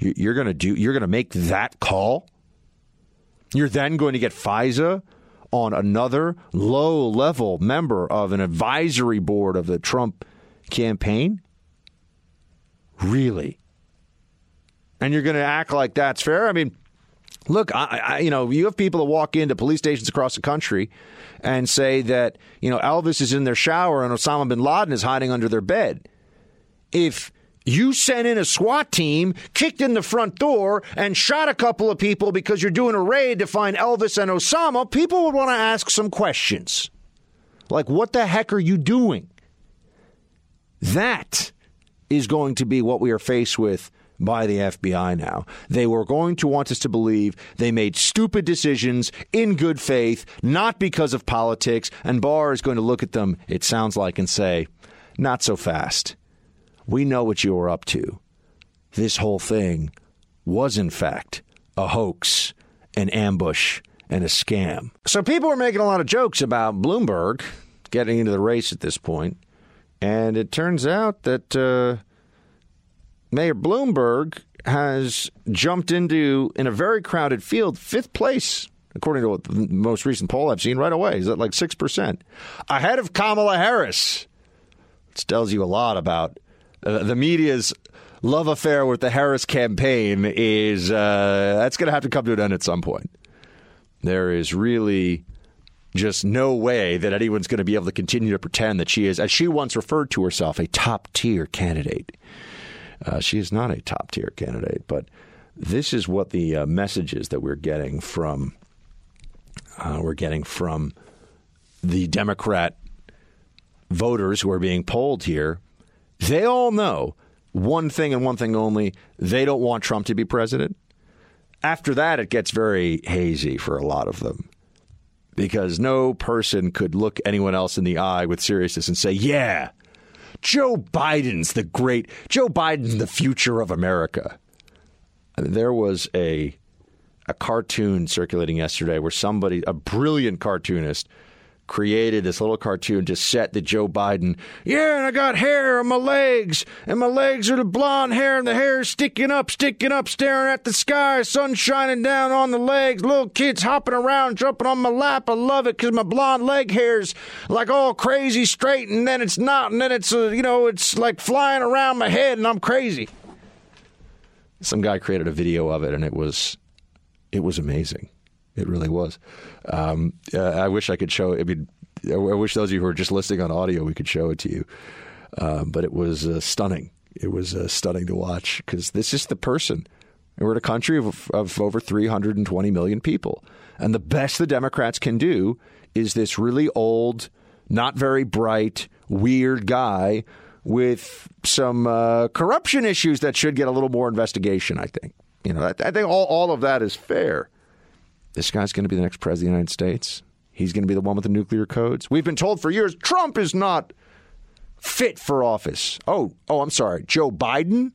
You're going to do. You're going to make that call. You're then going to get FISA on another low level member of an advisory board of the Trump campaign. Really? And you're going to act like that's fair? I mean, look, I, I, you know, you have people that walk into police stations across the country and say that, you know, Elvis is in their shower and Osama bin Laden is hiding under their bed. If you sent in a SWAT team, kicked in the front door, and shot a couple of people because you're doing a raid to find Elvis and Osama, people would want to ask some questions. Like, what the heck are you doing? That is going to be what we are faced with by the FBI now. They were going to want us to believe they made stupid decisions in good faith, not because of politics, and Barr is going to look at them, it sounds like, and say, not so fast. We know what you were up to. This whole thing was, in fact, a hoax, an ambush, and a scam. So people were making a lot of jokes about Bloomberg getting into the race at this. And it turns out that uh, Mayor Bloomberg has jumped into, in a very crowded field, fifth place, according to the most recent poll I've seen right away. Is at like 6%. Ahead of Kamala Harris, which tells you a lot about uh, the media's love affair with the Harris campaign is uh, that's going to have to come to an end at some point. There is really just no way that anyone's going to be able to continue to pretend that she is, as she once referred to herself, a top tier candidate. Uh, she is not a top tier candidate, but this is what the uh, messages that we're getting from uh, we're getting from the Democrat voters who are being polled here. They all know one thing and one thing only: they don't want Trump to be president. After that, it gets very hazy for a lot of them because no person could look anyone else in the eye with seriousness and say, "Yeah, Joe Biden's the great Joe Biden's the future of America." There was a a cartoon circulating yesterday where somebody, a brilliant cartoonist, created this little cartoon to set the Joe Biden. Yeah, and I got hair on my legs, and my legs are the blonde hair, and the hair is sticking up, sticking up, staring at the sky, sun shining down on the legs, little kids hopping around, jumping on my lap. I love it because my blonde leg hair's like all crazy straight, and then it's not, and then it's, uh, you know, it's like flying around my head, and I'm crazy. Some guy created a video of it, and it was, it was amazing. It really was. Um, uh, I wish I could show. I mean, I wish those of you who are just listening on audio, we could show it to you. Um, but it was uh, stunning. It was uh, stunning to watch because this is the person. And we're in a country of, of over 320 million people. And the best the Democrats can do is this really old, not very bright, weird guy with some uh, corruption issues that should get a little more investigation, I think. You know, I, I think all, all of that is fair this guy's going to be the next president of the United States. He's going to be the one with the nuclear codes. We've been told for years Trump is not fit for office. Oh, oh, I'm sorry. Joe Biden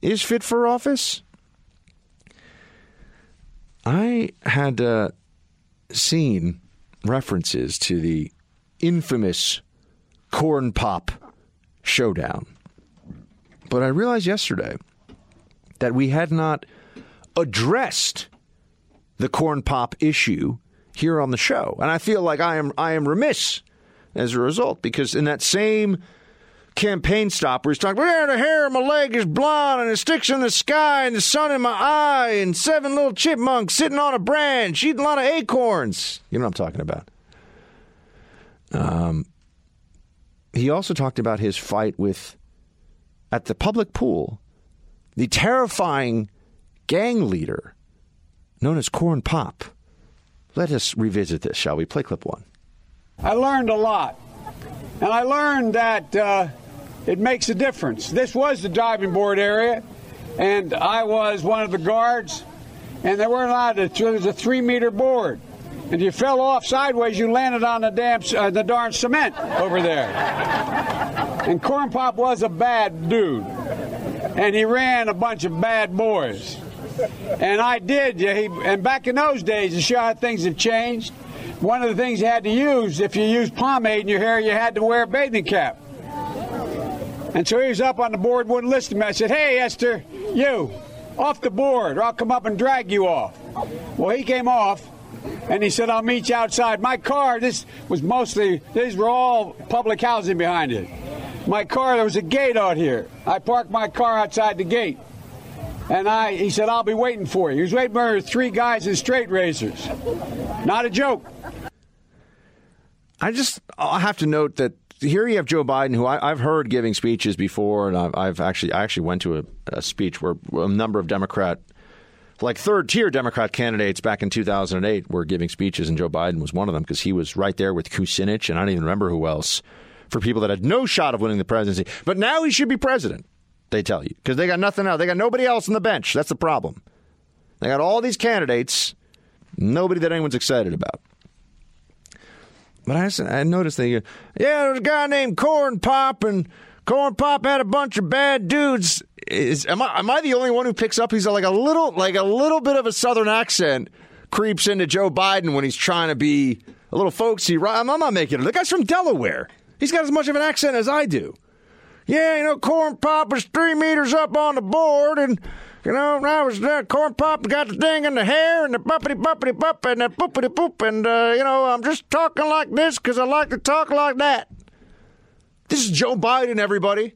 is fit for office. I had uh, seen references to the infamous corn pop showdown, but I realized yesterday that we had not addressed the corn pop issue here on the show. And I feel like I am I am remiss as a result because in that same campaign stop where he's talking, yeah, the hair on my leg is blonde and it sticks in the sky and the sun in my eye and seven little chipmunks sitting on a branch eating a lot of acorns. You know what I'm talking about. Um, he also talked about his fight with, at the public pool, the terrifying gang leader known as Corn Pop. Let us revisit this, shall we? Play clip one. I learned a lot. And I learned that uh, it makes a difference. This was the diving board area, and I was one of the guards, and there weren't allowed to, there was a three meter board. And if you fell off sideways, you landed on the damn, uh, the darn cement over there. And Corn Pop was a bad dude, and he ran a bunch of bad boys. And I did. And back in those days, to show how things have changed, one of the things you had to use, if you used pomade in your hair, you had to wear a bathing cap. And so he was up on the board, wouldn't listen to me. I said, Hey, Esther, you, off the board, or I'll come up and drag you off. Well, he came off. And he said, I'll meet you outside. My car, this was mostly, these were all public housing behind it. My car, there was a gate out here. I parked my car outside the gate. And I, he said, I'll be waiting for you. He was waiting for three guys in straight razors. Not a joke. I just, I have to note that here you have Joe Biden, who I, have heard giving speeches before, and I've, I've, actually, I actually went to a, a speech where a number of Democrat, like third tier Democrat candidates back in 2008 were giving speeches, and Joe Biden was one of them because he was right there with Kucinich, and I don't even remember who else, for people that had no shot of winning the presidency. But now he should be president they tell you, because they got nothing else. They got nobody else on the bench. That's the problem. They got all these candidates, nobody that anyone's excited about. But I, I noticed they, yeah, there's a guy named Corn Pop, and Corn Pop had a bunch of bad dudes. Is am I am I the only one who picks up? He's like a little like a little bit of a southern accent creeps into Joe Biden when he's trying to be a little folksy. I'm, I'm not making it. The guy's from Delaware. He's got as much of an accent as I do yeah, you know, corn pop was three meters up on the board, and you know, I was corn pop got the thing in the hair and the buppity buppity bupp and the poopity poop, and uh, you know, I'm just talking like this because I like to talk like that. This is Joe Biden, everybody.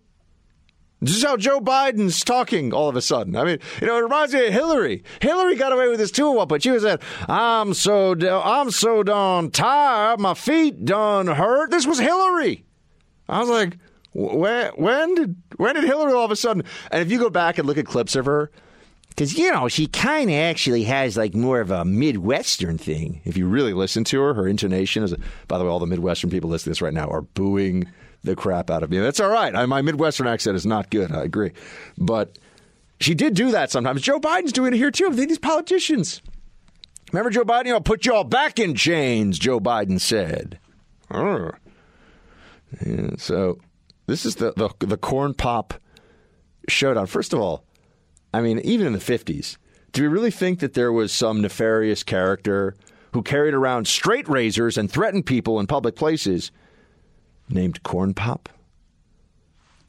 This is how Joe Biden's talking all of a sudden. I mean, you know, it reminds me of Hillary. Hillary got away with this too, what but she was at, I'm so, I'm so done tired, my feet done hurt. This was Hillary. I was like, when, when did, when did Hillary all of a sudden? And if you go back and look at clips of her, because, you know, she kind of actually has like more of a Midwestern thing. If you really listen to her, her intonation is, by the way, all the Midwestern people listening to this right now are booing the crap out of me. That's all right. I, my Midwestern accent is not good. I agree. But she did do that sometimes. Joe Biden's doing it here too. These politicians. Remember Joe Biden? I'll put you all back in chains, Joe Biden said. Yeah, so this is the, the, the corn pop showdown. First of all, I mean, even in the 50s, do we really think that there was some nefarious character who carried around straight razors and threatened people in public places named Corn Pop?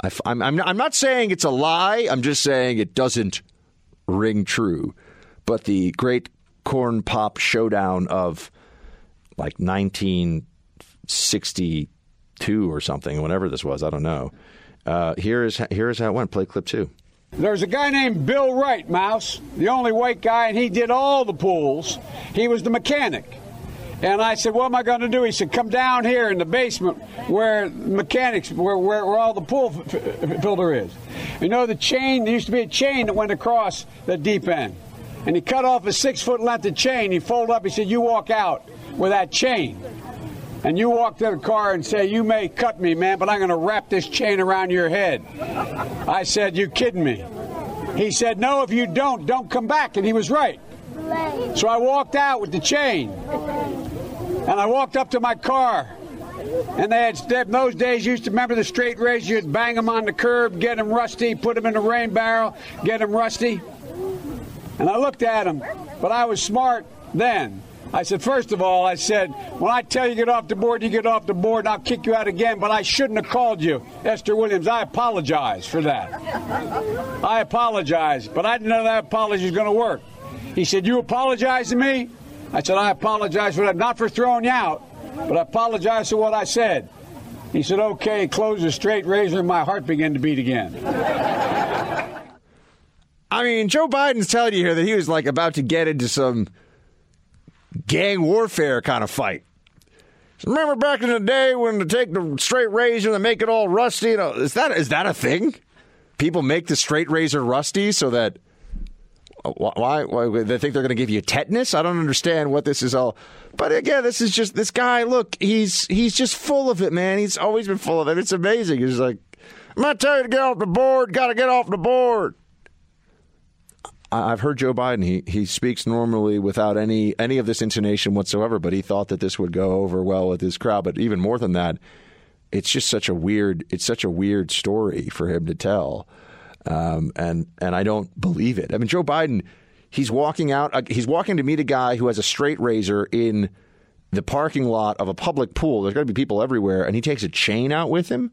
I, am I'm, I'm not saying it's a lie. I'm just saying it doesn't ring true. But the great Corn Pop showdown of like 1962 or something, whenever this was, I don't know. Uh, here is here is how it went. Play clip two. There's a guy named Bill Wright, Mouse, the only white guy, and he did all the pools. He was the mechanic. And I said, What am I going to do? He said, Come down here in the basement where mechanics, where, where, where all the pool f- filter is. You know, the chain, there used to be a chain that went across the deep end. And he cut off a six foot length of chain. He folded up, he said, You walk out with that chain. And you walk to the car and say, You may cut me, man, but I'm going to wrap this chain around your head. I said, You kidding me? He said, No, if you don't, don't come back. And he was right. So I walked out with the chain. And I walked up to my car. And they had, in those days, used to remember the straight razor. You'd bang them on the curb, get them rusty, put them in a rain barrel, get them rusty. And I looked at him, but I was smart then. I said, first of all, I said, when I tell you get off the board, you get off the board, and I'll kick you out again, but I shouldn't have called you, Esther Williams. I apologize for that. I apologize, but I didn't know that apology was going to work. He said, You apologize to me? I said, I apologize for that, not for throwing you out, but I apologize for what I said. He said, Okay, close the straight razor, and my heart began to beat again. I mean, Joe Biden's telling you here that he was like about to get into some gang warfare kind of fight. Remember back in the day when to take the straight razor and make it all rusty? You know, is that is that a thing? People make the straight razor rusty so that uh, why, why they think they're going to give you tetanus? I don't understand what this is all. But again, this is just this guy. Look, he's he's just full of it, man. He's always been full of it. It's amazing. He's like, I'm gonna tell you to get off the board. Got to get off the board. I've heard Joe Biden. He he speaks normally without any any of this intonation whatsoever. But he thought that this would go over well with his crowd. But even more than that, it's just such a weird. It's such a weird story for him to tell, um, and and I don't believe it. I mean, Joe Biden. He's walking out. Uh, he's walking to meet a guy who has a straight razor in the parking lot of a public pool. There's going to be people everywhere, and he takes a chain out with him.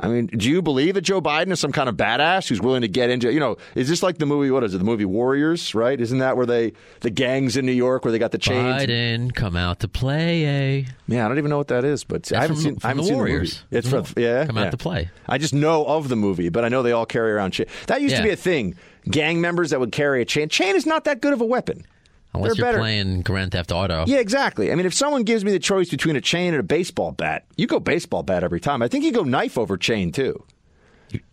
I mean, do you believe that Joe Biden is some kind of badass who's willing to get into, you know, is this like the movie, what is it, the movie Warriors, right? Isn't that where they, the gangs in New York where they got the chains? Biden, come out to play, eh? Yeah, I don't even know what that is, but That's I haven't from- seen, from I haven't the seen Warriors. the movie. It's From from, yeah. Come Out yeah. to Play. I just know of the movie, but I know they all carry around chain. That used to be a thing. Gang members that would carry a chain. Chain is not that good of a weapon. Unless They're you're better. playing Grand Theft Auto. Yeah, exactly. I mean, if someone gives me the choice between a chain and a baseball bat, you go baseball bat every time. I think you go knife over chain too.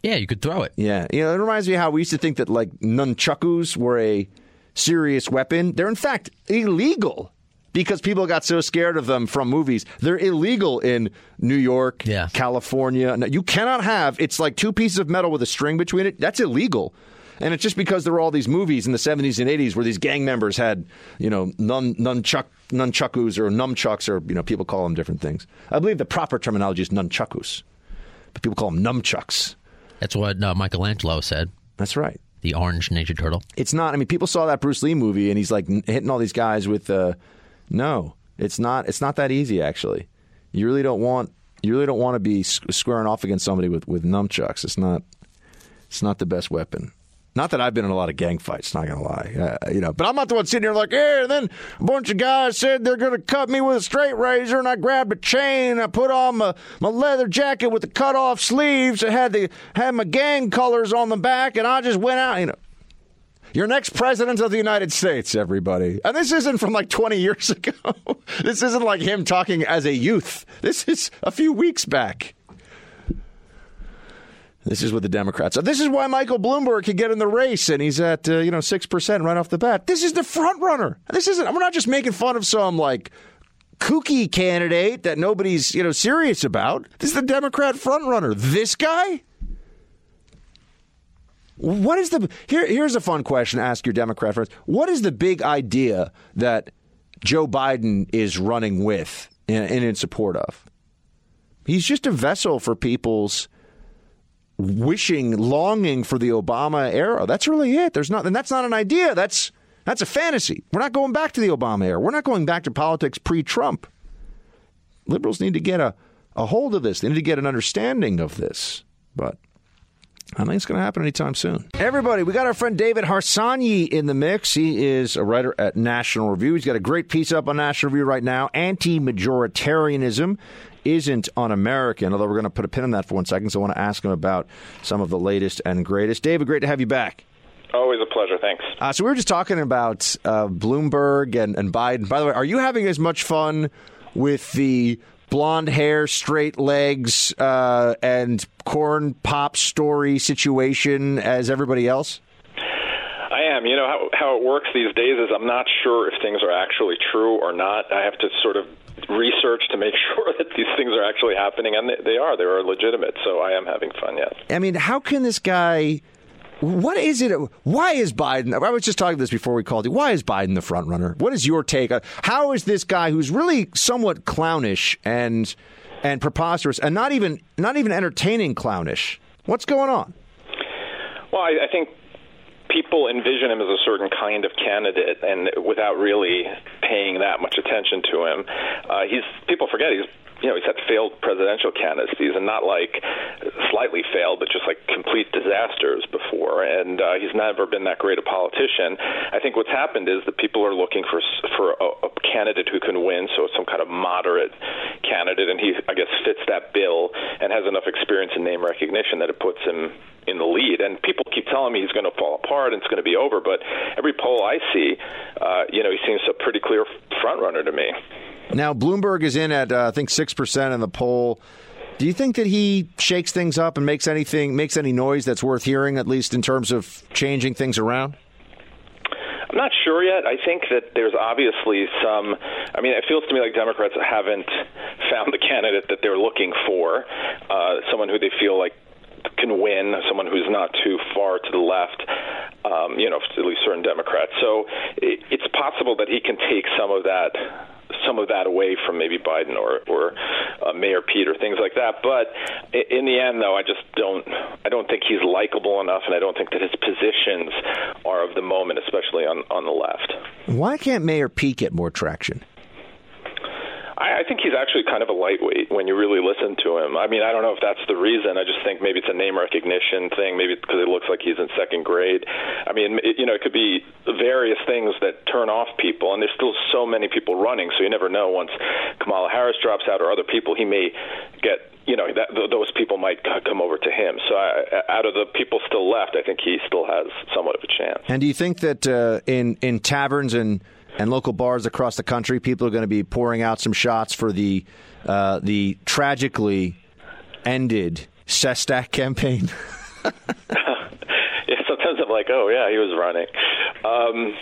Yeah, you could throw it. Yeah, you know, it reminds me how we used to think that like nunchakus were a serious weapon. They're in fact illegal because people got so scared of them from movies. They're illegal in New York, yeah. California. No, You cannot have. It's like two pieces of metal with a string between it. That's illegal. And it's just because there were all these movies in the 70s and 80s where these gang members had, you know, nun, nunchuck, nunchuckus or numchucks or, you know, people call them different things. I believe the proper terminology is nunchuckus, but people call them numchucks. That's what uh, Michelangelo said. That's right. The orange Ninja Turtle. It's not. I mean, people saw that Bruce Lee movie, and he's like n- hitting all these guys with. Uh, no, it's not. It's not that easy. Actually, you really don't want. You really don't want to be squaring off against somebody with with nunchucks. It's not. It's not the best weapon. Not that I've been in a lot of gang fights, not gonna lie, uh, you know. But I'm not the one sitting here like, yeah. And then a bunch of guys said they're gonna cut me with a straight razor, and I grabbed a chain, I put on my, my leather jacket with the cut off sleeves, it had the had my gang colors on the back, and I just went out, you know. Your next president of the United States, everybody. And this isn't from like 20 years ago. this isn't like him talking as a youth. This is a few weeks back. This is what the Democrats are. This is why Michael Bloomberg could get in the race, and he's at uh, you know six percent right off the bat. This is the front runner. This isn't. We're not just making fun of some like kooky candidate that nobody's you know serious about. This is the Democrat front runner. This guy. What is the here? Here's a fun question. to Ask your Democrat friends. What is the big idea that Joe Biden is running with and in support of? He's just a vessel for people's wishing, longing for the Obama era. That's really it. There's not, and that's not an idea. That's that's a fantasy. We're not going back to the Obama era. We're not going back to politics pre-Trump. Liberals need to get a, a hold of this. They need to get an understanding of this. But I don't think it's going to happen anytime soon. Everybody, we got our friend David Harsanyi in the mix. He is a writer at National Review. He's got a great piece up on National Review right now Anti Majoritarianism isn't un American, although we're going to put a pin in that for one second. So I want to ask him about some of the latest and greatest. David, great to have you back. Always a pleasure. Thanks. Uh, so we were just talking about uh, Bloomberg and, and Biden. By the way, are you having as much fun with the blonde hair, straight legs, uh, and corn pop story situation as everybody else? I am. You know how how it works these days is I'm not sure if things are actually true or not. I have to sort of research to make sure that these things are actually happening, and they, they are. They are legitimate. So I am having fun. Yes. I mean, how can this guy? What is it? Why is Biden? I was just talking this before we called you. Why is Biden the front runner? What is your take? How is this guy who's really somewhat clownish and and preposterous, and not even not even entertaining clownish? What's going on? Well, I, I think people envision him as a certain kind of candidate, and without really paying that much attention to him, uh, he's people forget he's you know, he's had failed presidential candidacies, and not like slightly failed, but just like complete disasters before. And uh, he's never been that great a politician. I think what's happened is that people are looking for for a, a candidate who can win, so some kind of moderate candidate, and he, I guess, fits that bill and has enough experience and name recognition that it puts him in the lead. And people keep telling me he's going to fall apart and it's going to be over, but every poll I see, uh, you know, he seems a pretty clear front runner to me. Now, Bloomberg is in at, uh, I think, 6% in the poll. Do you think that he shakes things up and makes anything makes any noise that's worth hearing, at least in terms of changing things around? I'm not sure yet. I think that there's obviously some. I mean, it feels to me like Democrats haven't found the candidate that they're looking for, uh, someone who they feel like can win, someone who's not too far to the left, um, you know, at least certain Democrats. So it, it's possible that he can take some of that some of that away from maybe Biden or or uh, Mayor Pete or things like that. But in the end, though, I just don't I don't think he's likable enough, and I don't think that his positions are of the moment, especially on on the left. Why can't Mayor Pete get more traction? I, I think he's actually kind of a lightweight when you really listen to him. I mean, I don't know if that's the reason. I just think maybe it's a name recognition thing. Maybe because it looks like he's in second grade. I mean, it, you know, it could be various things that turn off people, and there's still so many people running, so you never know. Once Kamala Harris drops out or other people, he may get you know that those people might come over to him. So I, out of the people still left, I think he still has somewhat of a chance. And do you think that uh, in in taverns and and local bars across the country, people are going to be pouring out some shots for the uh, the tragically ended Sestak campaign. yeah, sometimes I'm like, oh yeah, he was running. Um,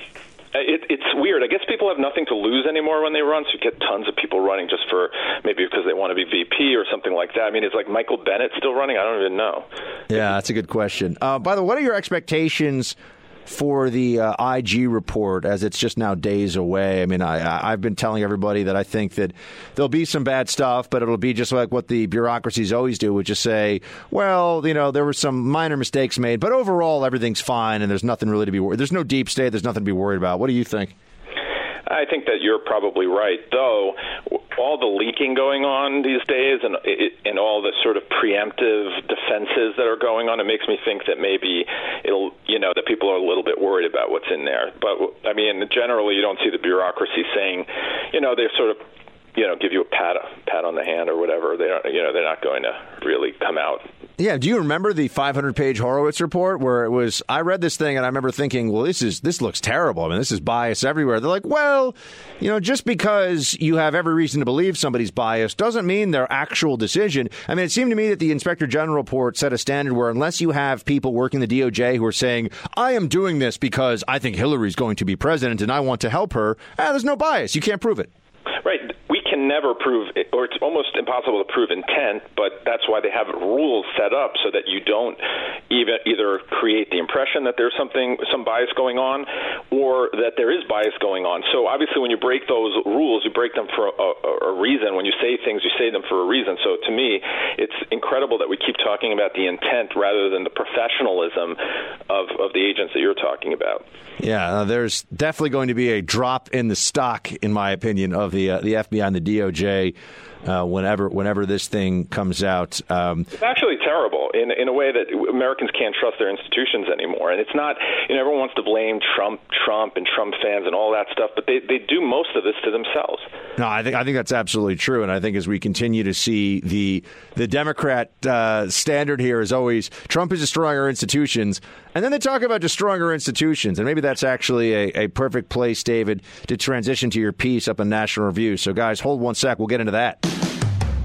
it, it's weird. I guess people have nothing to lose anymore when they run, so you get tons of people running just for maybe because they want to be VP or something like that. I mean, is like Michael Bennet still running? I don't even know. Yeah, that's a good question. Uh, by the way, what are your expectations for the uh, IG report as it's just now days away. I mean, I, I've been telling everybody that I think that there'll be some bad stuff, but it'll be just like what the bureaucracies always do, which is say, well, you know, there were some minor mistakes made, but overall everything's fine and there's nothing really to be worried. There's no deep state. There's nothing to be worried about. What do you think? I think that you're probably right. Though all the leaking going on these days, and and all the sort of preemptive defenses that are going on, it makes me think that maybe it'll, you know, that people are a little bit worried about what's in there. But I mean, generally, you don't see the bureaucracy saying, you know, they're sort of you know, give you a pat pat on the hand or whatever. They don't, you know, they're not going to really come out yeah, do you remember the 500-page Horowitz report where it was? I read this thing and I remember thinking, well, this is this looks terrible. I mean, this is bias everywhere. They're like, well, you know, just because you have every reason to believe somebody's biased doesn't mean their actual decision. I mean, it seemed to me that the Inspector General report set a standard where unless you have people working the DOJ who are saying, I am doing this because I think Hillary's going to be president and I want to help her, ah, there's no bias. You can't prove it. Right. We can never prove, or it's almost impossible to prove intent, but that's why they have rules set up so that you don't even either create the impression that there's something, some bias going on, or that there is bias going on. So obviously, when you break those rules, you break them for a, a reason. When you say things, you say them for a reason. So to me, it's incredible that we keep talking about the intent rather than the professionalism of, of the agents that you're talking about. Yeah, uh, there's definitely going to be a drop in the stock, in my opinion, of the uh, the FBI and the DOJ uh, whenever whenever this thing comes out. Um, it's actually terrible in in a way that Americans can't trust their institutions anymore. And it's not you know everyone wants to blame Trump, Trump, and Trump fans and all that stuff, but they they do most of this to themselves. No, I think I think that's absolutely true. And I think as we continue to see the the Democrat uh, standard here is always Trump is destroying our institutions, and then they talk about destroying our institutions, and maybe that's actually a, a perfect place, David, to transition to your piece up in National Review. So guys, hold one sec. We'll get into that.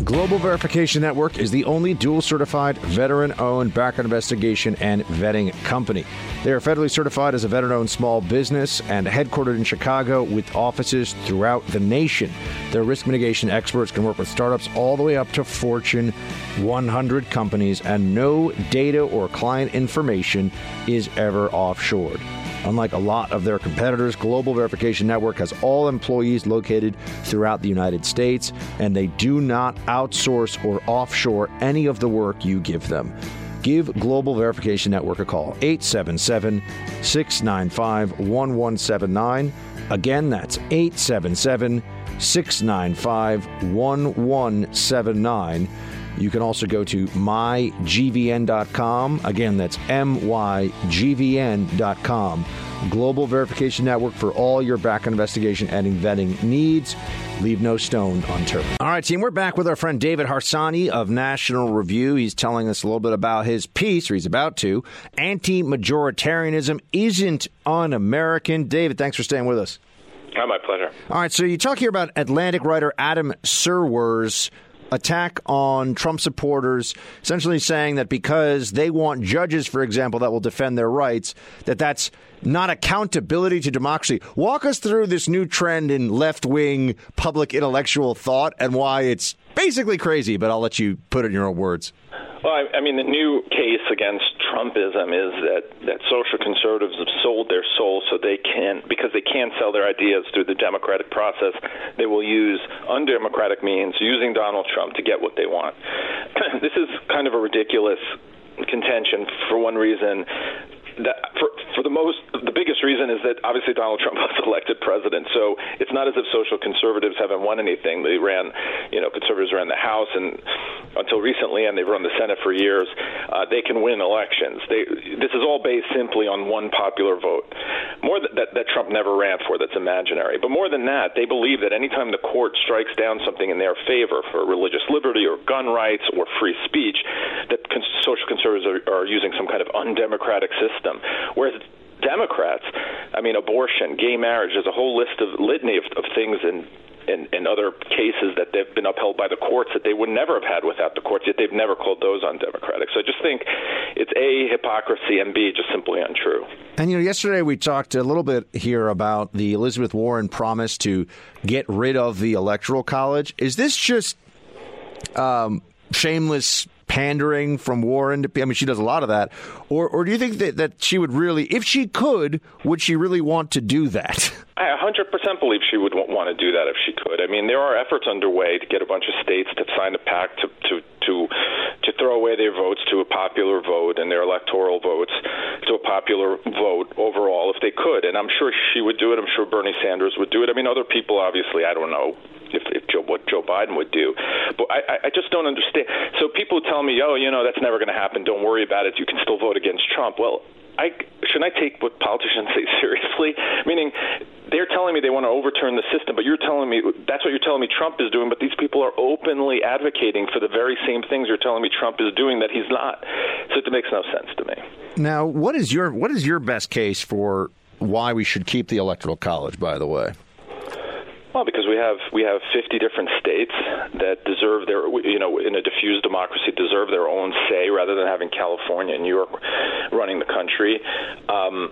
Global Verification Network is the only dual certified veteran owned background investigation and vetting company. They are federally certified as a veteran owned small business and headquartered in Chicago with offices throughout the nation. Their risk mitigation experts can work with startups all the way up to Fortune 100 companies, and no data or client information is ever offshored. Unlike a lot of their competitors, Global Verification Network has all employees located throughout the United States, and they do not outsource or offshore any of the work you give them. Give Global Verification Network a call, 877 695 1179. Again, that's 877 695 1179. You can also go to mygvn.com. Again, that's mygvn.com. Global Verification Network for all your background investigation and vetting needs. Leave no stone unturned. All right, team, we're back with our friend David Harsanyi of National Review. He's telling us a little bit about his piece, or he's about to. Anti majoritarianism isn't un American. David, thanks for staying with us. Oh, my pleasure. All right, so you talk here about Atlantic writer Adam Serwer's attack on Trump supporters, essentially saying that because they want judges, for example, that will defend their rights, that that's not accountability to democracy. Walk us through this new trend in left wing public intellectual thought and why it's basically crazy, but I'll let you put it in your own words. Well, I, I mean, the new case against Trumpism is that that social conservatives have sold their soul so they can because they can't sell their ideas through the democratic process. They will use undemocratic means, using Donald Trump to get what they want. this is kind of a ridiculous contention for one reason that for for the most the biggest reason is that obviously Donald Trump was elected president. So it's not as if social conservatives haven't won anything. They ran, you know, conservatives ran the House and until recently, and they've run the Senate for years. Uh, they can win elections. They this is all based simply on one popular vote. More that, that Trump never ran for. That's imaginary. But more than that, they believe that anytime the court strikes down something in their favor for religious liberty or gun rights or free speech, that social conservatives are, are using some kind of undemocratic system Whereas Democrats, I mean, abortion, gay marriage, there's a whole list of litany of, of things in in, in other cases that they've been upheld by the courts that they would never have had without the courts, yet they've never called those undemocratic. So I just think it's A, hypocrisy, and B, just simply untrue. And, you know, yesterday we talked a little bit here about the Elizabeth Warren promise to get rid of the Electoral College. Is this just um, shameless pandering from Warren? To, I mean, she does a lot of that. Or, or do you think that, that she would really, if she could, would she really want to do that? I 100% believe she would want to do that if she could. I mean, there are efforts underway to get a bunch of states to sign a pact to, to, to to to throw away their votes to a popular vote and their electoral votes to a popular vote overall if they could. And I'm sure she would do it. I'm sure Bernie Sanders would do it. I mean, other people obviously I don't know if, if Joe, what Joe Biden would do. But I, I just don't understand. So people tell me, oh, you know, that's never going to happen. Don't worry about it. You can still vote against Trump. Well, I shouldn't I take what politicians say seriously? Meaning, they're telling me they want to overturn the system, but you're telling me that's what you're telling me Trump is doing. But these people are openly advocating for the very same things you're telling me Trump is doing that he's not. So it makes no sense to me. Now, what is your what is your best case for why we should keep the electoral college? By the way. Well, because we have we have 50 different states that deserve their you know in a diffused democracy deserve their own say rather than having California and New York running the country. Um,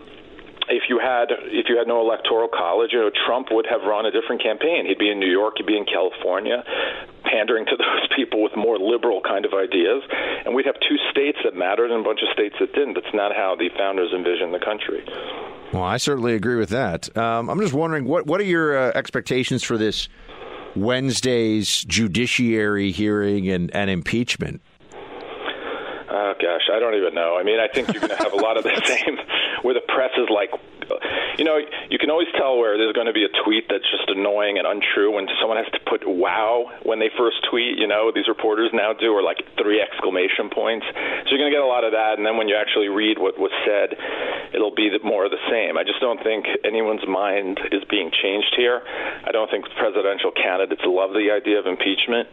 if you had if you had no electoral college, you know Trump would have run a different campaign. He'd be in New York, he'd be in California, pandering to those people with more liberal kind of ideas, and we'd have two states that mattered and a bunch of states that didn't. That's not how the founders envisioned the country. Well, I certainly agree with that. Um, I'm just wondering what what are your uh, expectations for this Wednesday's judiciary hearing and, and impeachment? Oh gosh, I don't even know. I mean, I think you're going to have a lot of the same, where the press is like, you know, you can always tell where there's going to be a tweet that's just annoying and untrue when someone has to put "wow" when they first tweet. You know, these reporters now do, or like three exclamation points. So you're going to get a lot of that, and then when you actually read what was said, it'll be more of the same. I just don't think anyone's mind is being changed here. I don't think presidential candidates love the idea of impeachment,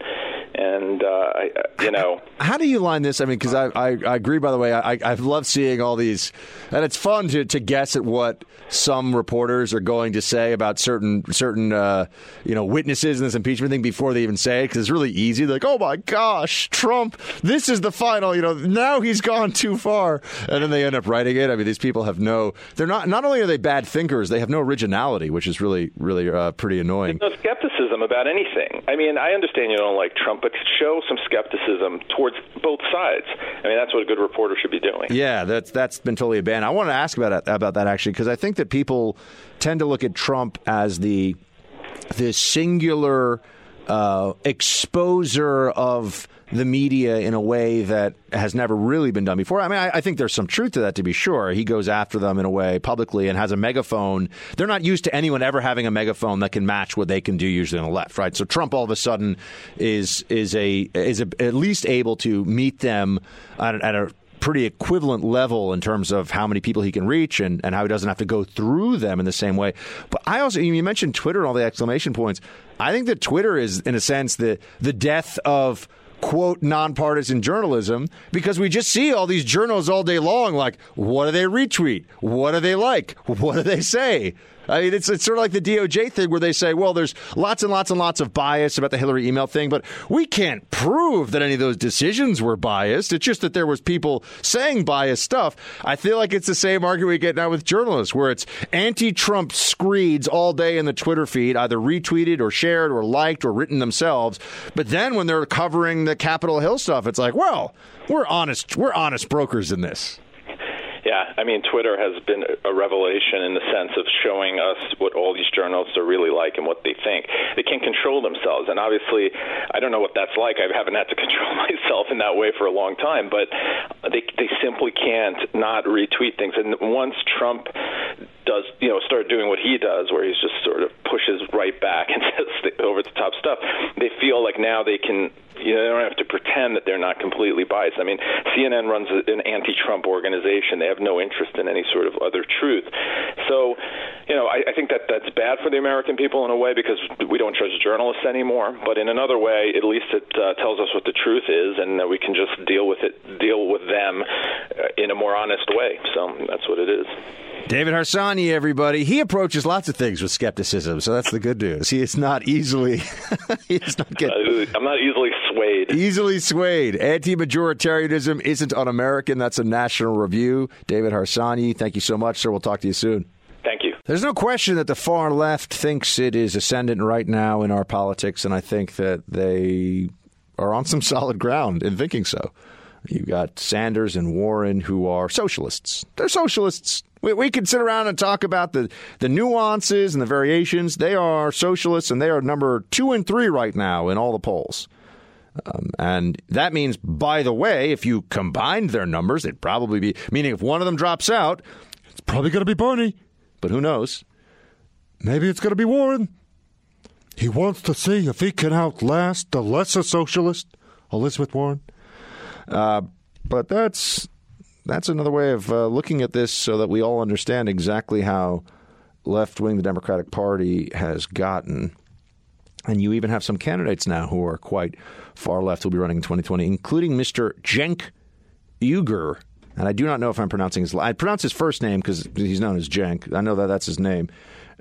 and uh, I, you know, how do you line this? I mean, because I, I, I agree. By the way, I I love seeing all these, and it's fun to to guess at what some reporters are going to say about certain certain uh, you know witnesses in this impeachment thing before they even say it because it's really easy. They're like, oh my gosh, Trump, this is the final. You know, now he's gone too far, and then they end up writing it. I mean, these people have no. They're not. Not only are they bad thinkers, they have no originality, which is really really uh, pretty annoying. No skepticism about anything. I mean, I understand you don't like Trump, but show some skepticism towards both sides. I mean, that's what a good reporter should be doing. Yeah, that's that's been totally a ban. I want to ask about about that actually because I think that people tend to look at Trump as the the singular uh, exposer of the media in a way that has never really been done before. I mean, I, I, think there's some truth to that, to be sure. He goes after them in a way publicly and has a megaphone. They're not used to anyone ever having a megaphone that can match what they can do usually on the left, right? So Trump all of a sudden is is a is a, at least able to meet them at, at a pretty equivalent level in terms of how many people he can reach and, and how he doesn't have to go through them in the same way. But I also, you mentioned Twitter and all the exclamation points. I think that Twitter is, in a sense, the the death of quote nonpartisan journalism because we just see all these journals all day long like what do they retweet? What do they like? What do they say I mean, it's, it's sort of like the DOJ thing where they say, well, there's lots and lots and lots of bias about the Hillary email thing, but we can't prove that any of those decisions were biased. It's just that there was people saying biased stuff. I feel like it's the same argument we get now with journalists, where it's anti-Trump screeds all day in the Twitter feed, either retweeted or shared or liked or written themselves. But then when they're covering the Capitol Hill stuff, it's like, well, we're honest. We're honest brokers in this. Yeah, I mean, Twitter has been a revelation in the sense of showing us what all these journalists are really like and what they think. They can't control themselves, and obviously, I don't know what that's like. I haven't had to control myself in that way for a long time, but they they simply can't not retweet things. And once Trump does, you know, start doing what he does, where he's just sort of pushes right back and says over the top stuff, they feel like now they can you know, they don't have to pretend that they're not completely biased. I mean, CNN runs an anti-Trump organization. They have no interest in any sort of other truth. So, you know, I, I think that that's bad for the American people in a way because we don't trust journalists anymore. But in another way, at least it uh, tells us what the truth is, and that we can just deal with it, deal with them uh, in a more honest way. So that's what it is. David Harsanyi, everybody. He approaches lots of things with skepticism, so that's the good news. He is not easily. he's not getting, I'm not easily swayed. Easily swayed. Anti-majoritarianism isn't un-American. That's a national review. David Harsanyi, thank you so much, sir. We'll talk to you soon. There's no question that the far left thinks it is ascendant right now in our politics, and I think that they are on some solid ground in thinking so. You've got Sanders and Warren who are socialists. They're socialists. We, we can sit around and talk about the, the nuances and the variations. They are socialists and they are number two and three right now in all the polls. Um, and that means, by the way, if you combined their numbers, it'd probably be, meaning if one of them drops out, it's probably going to be Bernie. But who knows? Maybe it's going to be Warren. He wants to see if he can outlast the lesser socialist, Elizabeth Warren. Uh, but that's that's another way of uh, looking at this so that we all understand exactly how left wing the Democratic Party has gotten. And you even have some candidates now who are quite far left who'll be running in 2020, including Mr. Cenk Uygur. And I do not know if I'm pronouncing his. I pronounce his first name because he's known as Cenk. I know that that's his name.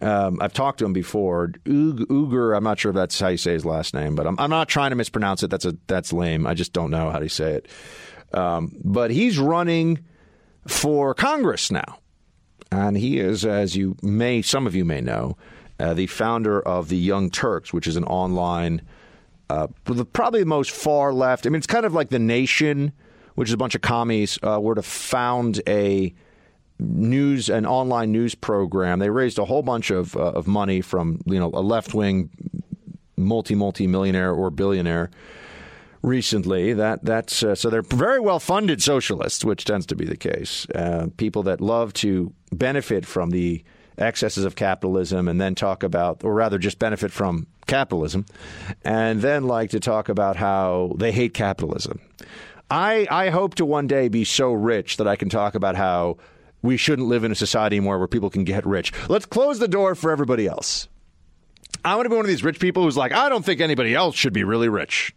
Um, I've talked to him before. Ug- Uygur. I'm not sure if that's how you say his last name, but I'm, I'm not trying to mispronounce it. That's a that's lame. I just don't know how to say it. Um, but he's running for Congress now, and he is, as you may, some of you may know, uh, the founder of the Young Turks, which is an online, uh, probably the most far left. I mean, it's kind of like the Nation, which is a bunch of commies, uh, were to found a news an online news program. They raised a whole bunch of uh, of money from you know a left wing multi multi millionaire or billionaire recently. That that's uh, so they're very well funded socialists, which tends to be the case. Uh, people that love to benefit from the excesses of capitalism and then talk about, or rather, just benefit from capitalism, and then like to talk about how they hate capitalism. I, I hope to one day be so rich that I can talk about how we shouldn't live in a society anymore where people can get rich. Let's close the door for everybody else. I want to be one of these rich people who's like, I don't think anybody else should be really rich.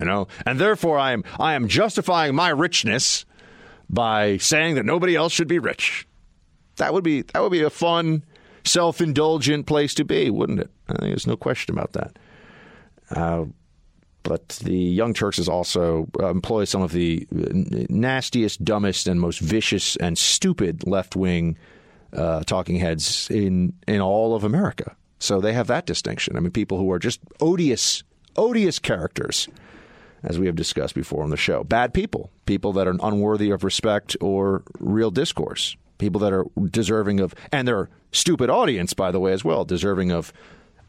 You know, and therefore I am I am justifying my richness by saying that nobody else should be rich. That would be that would be a fun, self-indulgent place to be, wouldn't it? I think there's no question about that. Uh, but the Young Turks is also uh, employs some of the nastiest, dumbest, and most vicious and stupid left wing uh, talking heads in in all of America. So they have that distinction. I mean, people who are just odious, odious characters, as we have discussed before on the show. Bad people, people that are unworthy of respect or real discourse, people that are deserving of, and their stupid audience, by the way, as well, deserving of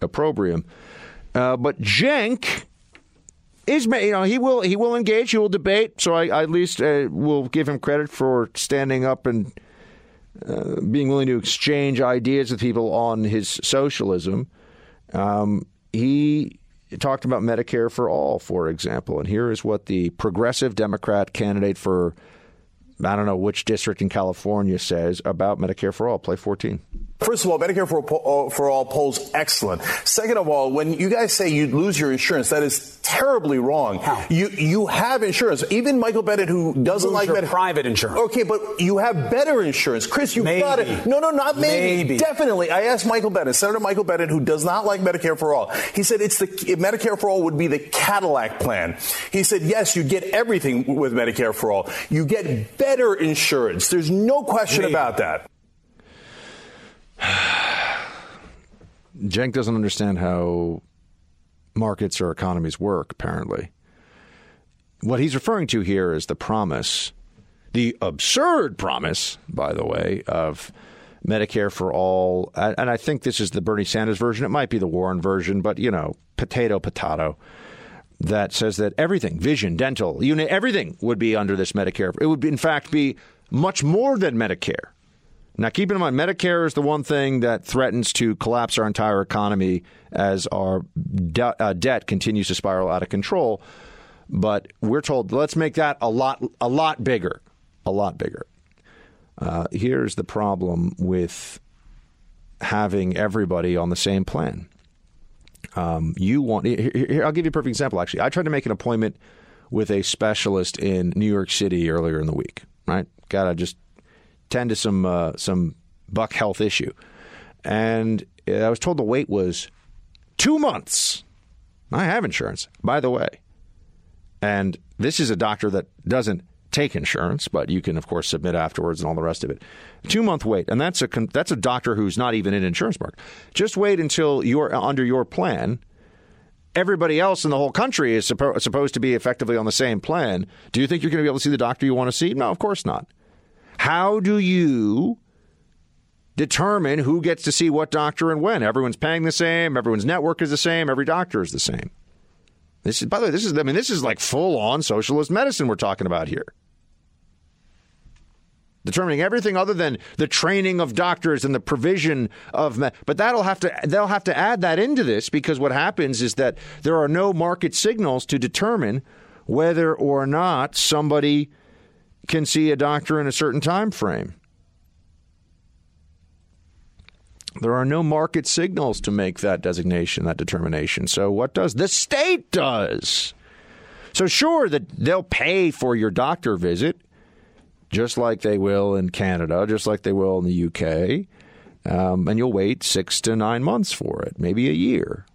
opprobrium. Uh, but Cenk is you know he will he will engage he will debate so I, I at least uh, will give him credit for standing up and uh, being willing to exchange ideas with people on his socialism. Um, he talked about Medicare for all, for example, and here is what the progressive Democrat candidate for I don't know which district in California says about Medicare for all. Play fourteen. First of all, Medicare for, uh, for all polls excellent. Second of all, when you guys say you lose your insurance, that is terribly wrong. How? You you have insurance. Even Michael Bennet, who doesn't lose like Medicare, private insurance. Okay, but you have better insurance, Chris. You've Maybe. got it. No, no, not maybe. Maybe. Definitely. I asked Michael Bennet, Senator Michael Bennett, who does not like Medicare for all. He said it's the Medicare for all would be the Cadillac plan. He said yes, you get everything with Medicare for all. You get better insurance. There's no question Maybe. about that. Cenk doesn't understand how markets or economies work, apparently. What he's referring to here is the promise, the absurd promise, by the way, of Medicare for all. And I think this is the Bernie Sanders version. It might be the Warren version, but, you know, potato, potato. That says that everything, vision, dental, you know, everything would be under this Medicare. It would, in fact, be much more than Medicare. Now, keep in mind, Medicare is the one thing that threatens to collapse our entire economy as our de- uh, debt continues to spiral out of control. But we're told let's make that a lot, a lot bigger, a lot bigger. Uh, here's the problem with having everybody on the same plan. Um, you want? Here, here, I'll give you a perfect example. Actually, I tried to make an appointment with a specialist in New York City earlier in the week. Right? Got to just tend to some uh, some buck health issue, and I was told the wait was two months. I have insurance, by the way, and this is a doctor that doesn't take insurance, but you can of course submit afterwards and all the rest of it. Two month wait, and that's a that's a doctor who's not even in insurance market. Just wait until you're under your plan. Everybody else in the whole country is suppo- supposed to be effectively on the same plan. Do you think you're going to be able to see the doctor you want to see? No, of course not. How do you determine who gets to see what doctor and when? Everyone's paying the same, everyone's network is the same, every doctor is the same. This is, by the way, this is, I mean, this is like full on socialist medicine we're talking about here. Determining everything other than the training of doctors and the provision of, me- but that'll have to, they'll have to add that into this because what happens is that there are no market signals to determine whether or not somebody can see a doctor in a certain time frame. There are no market signals to make that designation, that determination. So what does the state does? So sure that they'll pay for your doctor visit, just like they will in Canada, just like they will in the UK, um, and you'll wait six to nine months for it, maybe a year.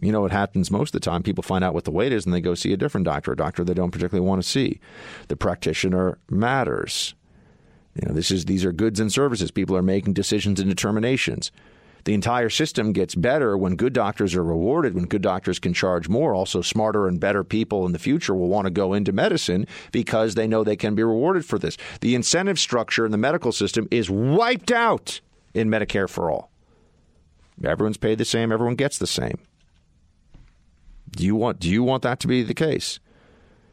You know what happens most of the time? People find out what the wait is and they go see a different doctor, a doctor they don't particularly want to see. The practitioner matters. You know, this is these are goods and services. People are making decisions and determinations. The entire system gets better when good doctors are rewarded, when good doctors can charge more. Also, smarter and better people in the future will want to go into medicine because they know they can be rewarded for this. The incentive structure in the medical system is wiped out in Medicare for all. Everyone's paid the same, everyone gets the same. Do you want do you want that to be the case?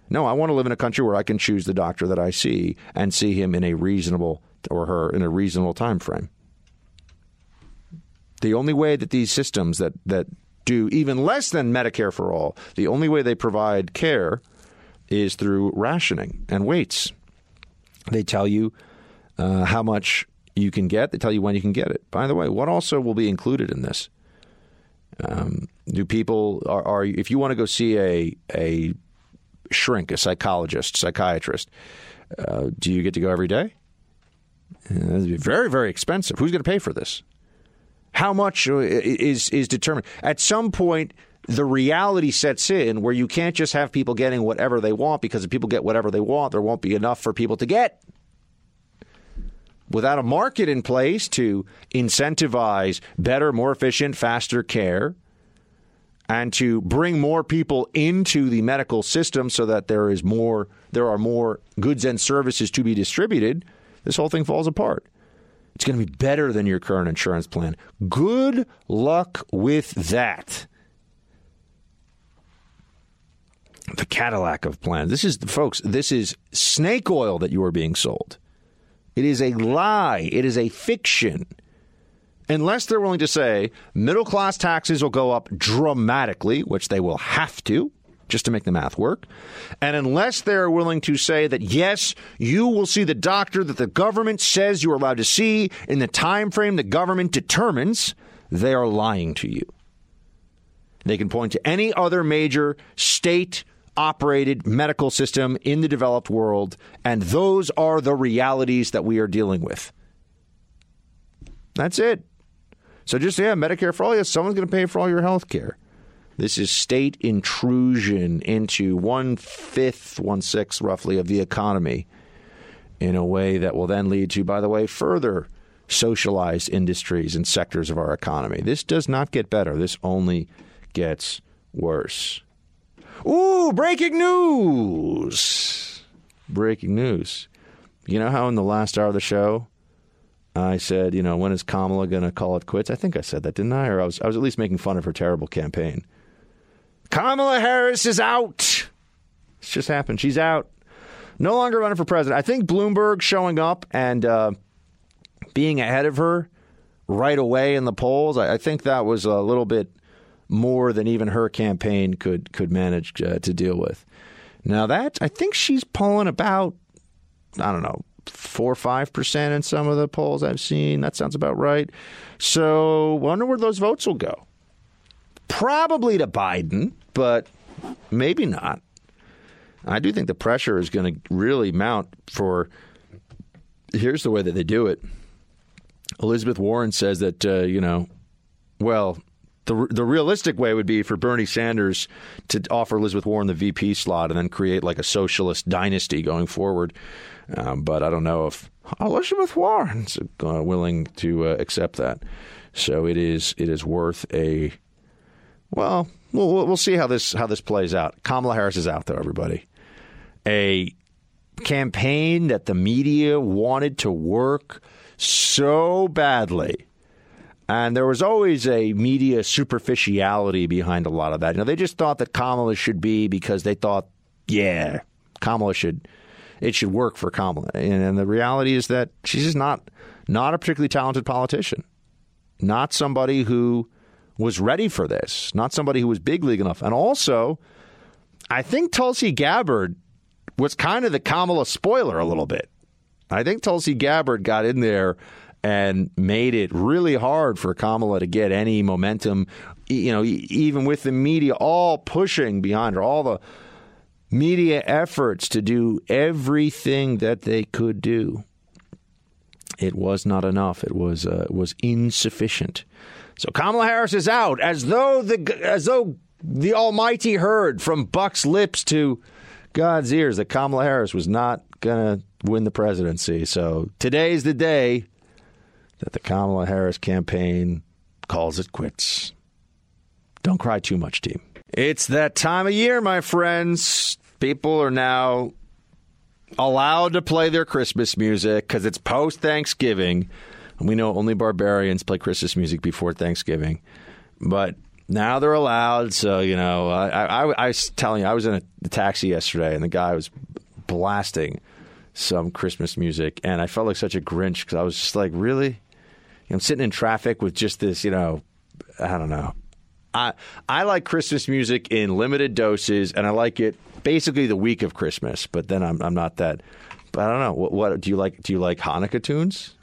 No, I want to live in a country where I can choose the doctor that I see and see him in a reasonable or her in a reasonable time frame. The only way that these systems that that do even less than Medicare for all, the only way they provide care is through rationing and waits. They tell you uh, how much you can get. They tell you when you can get it. By the way, what also will be included in this? Um, do people are, are if you want to go see a a shrink, a psychologist, psychiatrist, uh, do you get to go every day? Uh, very very expensive. Who's going to pay for this? How much uh, is is determined at some point. The reality sets in where you can't just have people getting whatever they want because if people get whatever they want, there won't be enough for people to get without a market in place to incentivize better, more efficient, faster care and to bring more people into the medical system so that there is more there are more goods and services to be distributed, this whole thing falls apart. It's going to be better than your current insurance plan. Good luck with that. The Cadillac of plans. This is folks, this is snake oil that you are being sold. It is a lie. It is a fiction. Unless they're willing to say middle class taxes will go up dramatically, which they will have to just to make the math work. And unless they're willing to say that yes, you will see the doctor that the government says you're allowed to see in the time frame the government determines, they are lying to you. They can point to any other major state operated medical system in the developed world, and those are the realities that we are dealing with. That's it. So just, yeah, Medicare for all, yes, someone's going to pay for all your health care. This is state intrusion into one fifth, one sixth roughly of the economy in a way that will then lead to, by the way, further socialized industries and sectors of our economy. This does not get better. This only gets worse. Ooh, breaking news! Breaking news. You know how in the last hour of the show, I said, you know, when is Kamala going to call it quits? I think I said that, didn't I? Or I was, I was at least making fun of her terrible campaign. Kamala Harris is out. It's just happened. She's out. No longer running for president. I think Bloomberg showing up and uh, being ahead of her right away in the polls, I, I, think that was a little bit more than even her campaign could could manage uh, to deal with. Now that I think she's pulling about, I don't know, four or five percent in some of the polls I've seen. That sounds about right. So wonder where those votes will go. Probably to Biden, but maybe not. I do think the pressure is going to really mount for. Here's the way that they do it. Elizabeth Warren says that uh, you know, well, the the realistic way would be for Bernie Sanders to offer Elizabeth Warren the VP slot and then create like a socialist dynasty going forward. Um, but I don't know if Elizabeth Warren's uh, willing to uh, accept that. So it is it is worth a well, we'll we'll see how this how this plays out. Kamala Harris is out though, everybody. A campaign that the media wanted to work so badly And there was always a media superficiality behind a lot of that. You know, they just thought that Kamala should be because they thought, yeah, Kamala should it should work for Kamala. And, and the reality is that she's just not not a particularly talented politician. Not somebody who was ready for this, not somebody who was big league enough. And also, I think Tulsi Gabbard was kind of the Kamala spoiler a little bit. I think Tulsi Gabbard got in there and made it really hard for Kamala to get any momentum, you know, even with the media all pushing behind her, all the media efforts to do everything that they could do. It was not enough. It was uh, was insufficient. So Kamala Harris is out as though the as though the Almighty heard from Buck's lips to God's ears that Kamala Harris was not going to win the presidency. So today's the day that the Kamala Harris campaign calls it quits. Don't cry too much, team. It's that time of year, my friends. People are now allowed to play their Christmas music because it's post Thanksgiving. And we know only barbarians play Christmas music before Thanksgiving. But now they're allowed. So, you know, I, I, I was telling you, I was in a taxi yesterday and the guy was blasting some Christmas music. And I felt like such a Grinch because I was just like, really? I'm sitting in traffic with just this, you know, I don't know. I I like Christmas music in limited doses, and I like it basically the week of Christmas. But then I'm I'm not that. But I don't know. What, what do you like? Do you like Hanukkah tunes?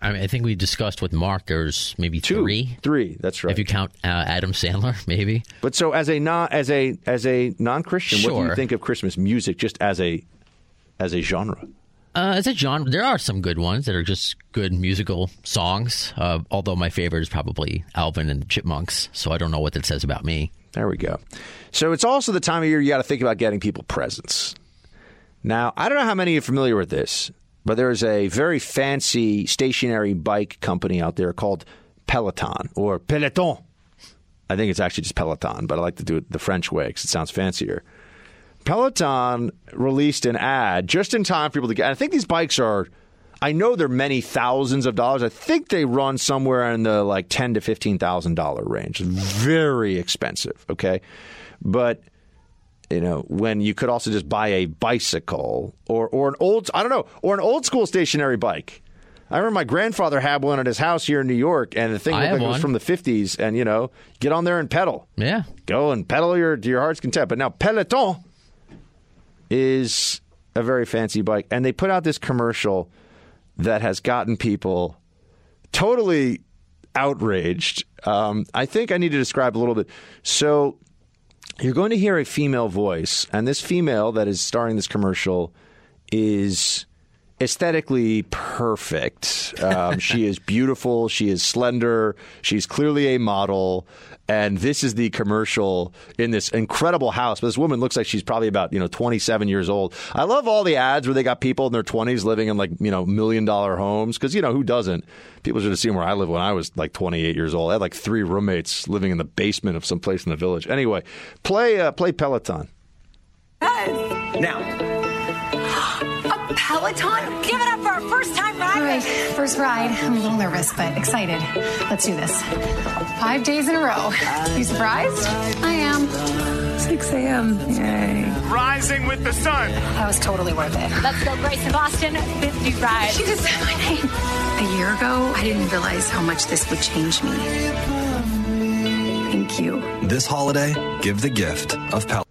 I, mean, I think we discussed with Mark. There's maybe Two, three. Three. That's right. If you count uh, Adam Sandler, maybe. But so as a non as a as a non Christian, what do you think of Christmas music just as a as a genre? Uh, as a genre, there are some good ones that are just good musical songs. Uh, although my favorite is probably Alvin and the Chipmunks. So I don't know what that says about me. There we go. So it's also the time of year you got to think about getting people presents. Now, I don't know how many are familiar with this, but there's a very fancy stationary bike company out there called Peloton or Peloton. I think it's actually just Peloton, but I like to do it the French way because it sounds fancier. Peloton released an ad just in time for people to get. I think these bikes are. I know they're many thousands of dollars. I think they run somewhere in the like ten to fifteen thousand dollar range. Very expensive. Okay, but you know when you could also just buy a bicycle or or an old I don't know or an old school stationary bike. I remember my grandfather had one at his house here in New York, and the thing looked like it was from the fifties. And you know, get on there and pedal. Yeah. Go and pedal your to your heart's content. But now Peloton is a very fancy bike, and they put out this commercial that has gotten people totally outraged. Um, I think I need to describe a little bit. So you're going to hear a female voice, and this female that is starring this commercial is aesthetically perfect. Um, she is beautiful. She is slender. She's clearly a model. And this is the commercial in this incredible house. But this woman looks like she's probably about you know 27 years old. I love all the ads where they got people in their 20s living in like you know million dollar homes because you know who doesn't. People should have seen where I lived when I was like 28 years old. I had like three roommates living in the basement of some place in the village. Anyway, play uh, play Peloton. Now, A Peloton? Give it up for our first time ride. All right, first ride. I'm a little nervous, but excited. Let's do this. Five days in a row. You surprised? I am. 6 a.m. Yay. rising with the sun. That was totally worth it. Let's go, Grace in Boston. 50 ride. She just said my name. A year ago, I didn't realize how much this would change me. Thank you. This holiday, give the gift of Pel.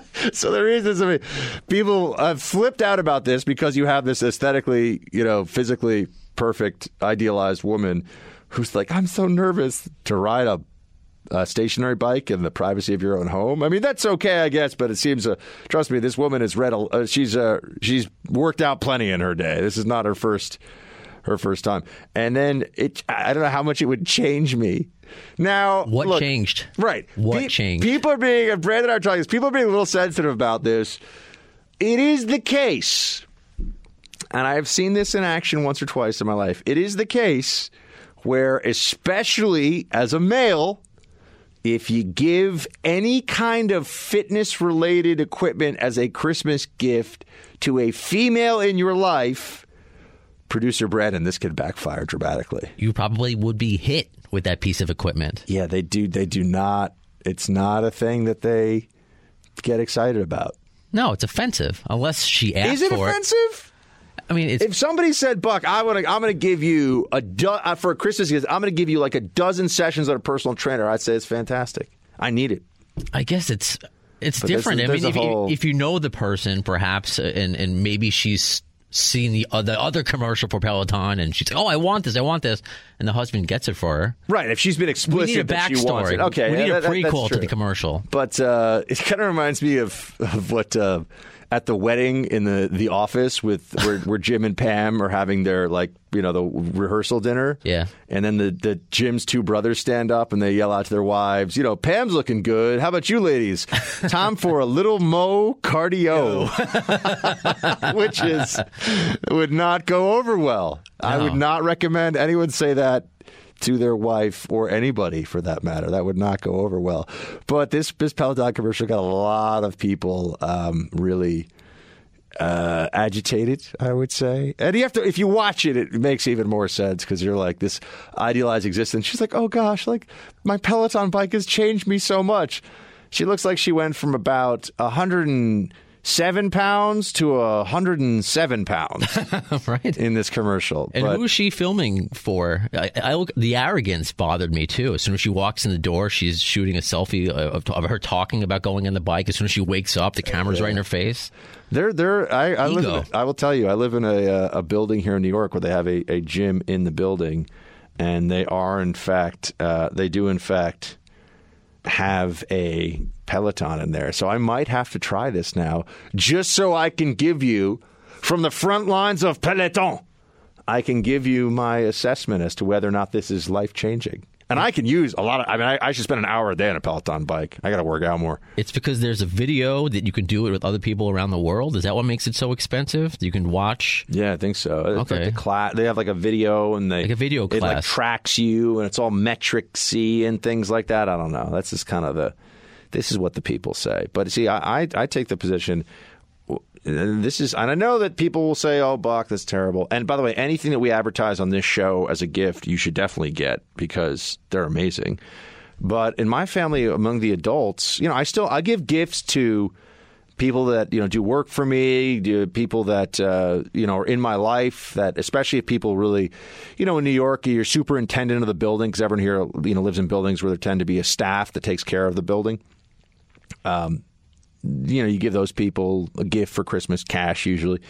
so the reasons I mean, people have flipped out about this because you have this aesthetically, you know, physically perfect, idealized woman who's like, I'm so nervous to ride a, a stationary bike in the privacy of your own home. I mean, that's okay, I guess, but it seems, uh, trust me, this woman has read, a, uh, she's uh, she's worked out plenty in her day. This is not her first her first time, and then it, I don't know how much it would change me. Now, What look, changed? Right. What Pe- changed? People are being, and Brandon and I are talking this, people are being a little sensitive about this. It is the case, and I have seen this in action once or twice in my life. It is the case where, especially as a male, if you give any kind of fitness related equipment as a Christmas gift to a female in your life, producer Brandon, this could backfire dramatically. You probably would be hit with that piece of equipment. Yeah, they do. They do not. It's not a thing that they get excited about. No, it's offensive unless she asked Is it for offensive? I mean, if somebody said, "Buck, I want to, I'm going to give you a do- uh, for Christmas gift, I'm going to give you like a dozen sessions on a personal trainer," I'd say it's fantastic. I need it. I guess it's it's But different. I mean, if, whole- you, if you know the person, perhaps, and and maybe she's seen the other other commercial for Peloton, and she's like, "Oh, I want this, I want this," and the husband gets it for her. Right. If she's been explicit we need a backstory. Okay. we need yeah, a that- that- prequel to the commercial. But uh, it kind of reminds me of, of what uh, at the wedding in the, the office with where, where Jim and Pam are having their like you know the rehearsal dinner. Yeah. And then the, the Jim's two brothers stand up and they yell out to their wives, you know, Pam's looking good. How about you ladies? Time for a little mo cardio, which is would not go over well. I would not recommend anyone say that to their wife or anybody for that matter. That would not go over well. But this this Peloton commercial got a lot of people um, really uh, agitated. I would say, and you have to if you watch it, it makes even more sense because you're like this idealized existence. She's like, oh gosh, like my Peloton bike has changed me so much. She looks like she went from about a hundred and seven pounds to a hundred and seven pounds, right? In this commercial, And But- who is she filming for? I, I look, the arrogance bothered me too. As soon as she walks in the door, she's shooting a selfie of, of her talking about going on the bike. As soon as she wakes up, the camera's right in her face. They're they're I, I live. In Ego. a, I will tell you, I live in a uh, a building here in New York where they have a, a gym in the building, and they are in fact uh, they do in fact have a Peloton in there. So I might have to try this now, just so I can give you from the front lines of Peloton. I can give you my assessment as to whether or not this is life changing. And I can use a lot of. I mean, I, I should spend an hour a day on a Peloton bike. I got to work out more. It's because there's a video that you can do it with other people around the world. Is that what makes it so expensive? You can watch. Yeah, I think so. It's Okay. like the cla- they have like a video and they Like a video It like class. tracks you and it's all metric and things like that. I don't know. That's just kind of the. This is what the people say. But see, I I, I take the position. This is, and I know that people will say, "Oh, Buck, that's terrible." And by the way, anything that we advertise on this show as a gift, you should definitely get because they're amazing. But in my family, among the adults, you know, I still I give gifts to people that you know do work for me, do people that uh, you know are in my life. That especially if people really, you know, in New York, you're superintendent of the building because everyone here you know lives in buildings where there tend to be a staff that takes care of the building. Um, you know, you give those people a gift for Christmas, cash usually.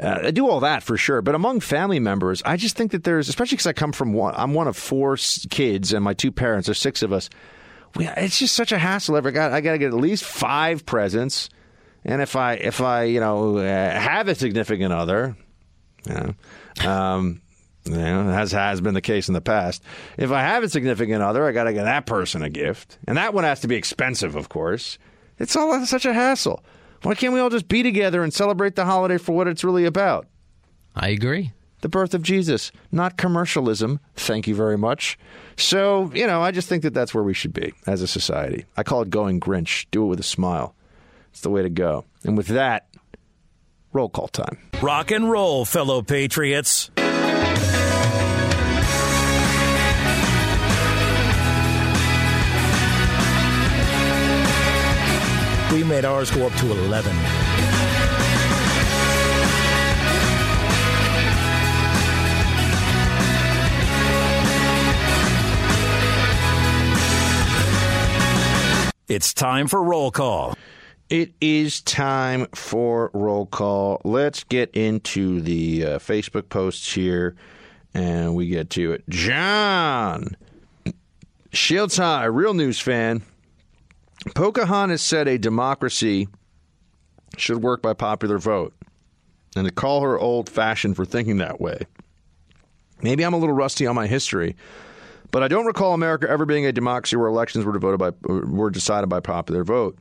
Uh, I do all that for sure, but among family members, I just think that there's, especially because I come from one, I'm one of four kids, and my two parents, there's six of us. We, it's just such a hassle. Every got, I got to get at least five presents, and if I, if I, you know, uh, have a significant other, you know, um, you know, as has been the case in the past. If I have a significant other, I got to get that person a gift, and that one has to be expensive, of course. It's all such a hassle. Why can't we all just be together and celebrate the holiday for what it's really about? I agree. The birth of Jesus, not commercialism. Thank you very much. So, you know, I just think that that's where we should be as a society. I call it going Grinch. Do it with a smile. It's the way to go. And with that, roll call time. Rock and roll, fellow patriots. We made ours go up to 11. It's time for roll call. It is time for roll call. Let's get into the uh, Facebook posts here and we get to it. John Shields High, real news fan. Pocahontas said a democracy should work by popular vote. And to call her old fashioned for thinking that way. Maybe I'm a little rusty on my history, but I don't recall America ever being a democracy where elections were devoted by were decided by popular vote.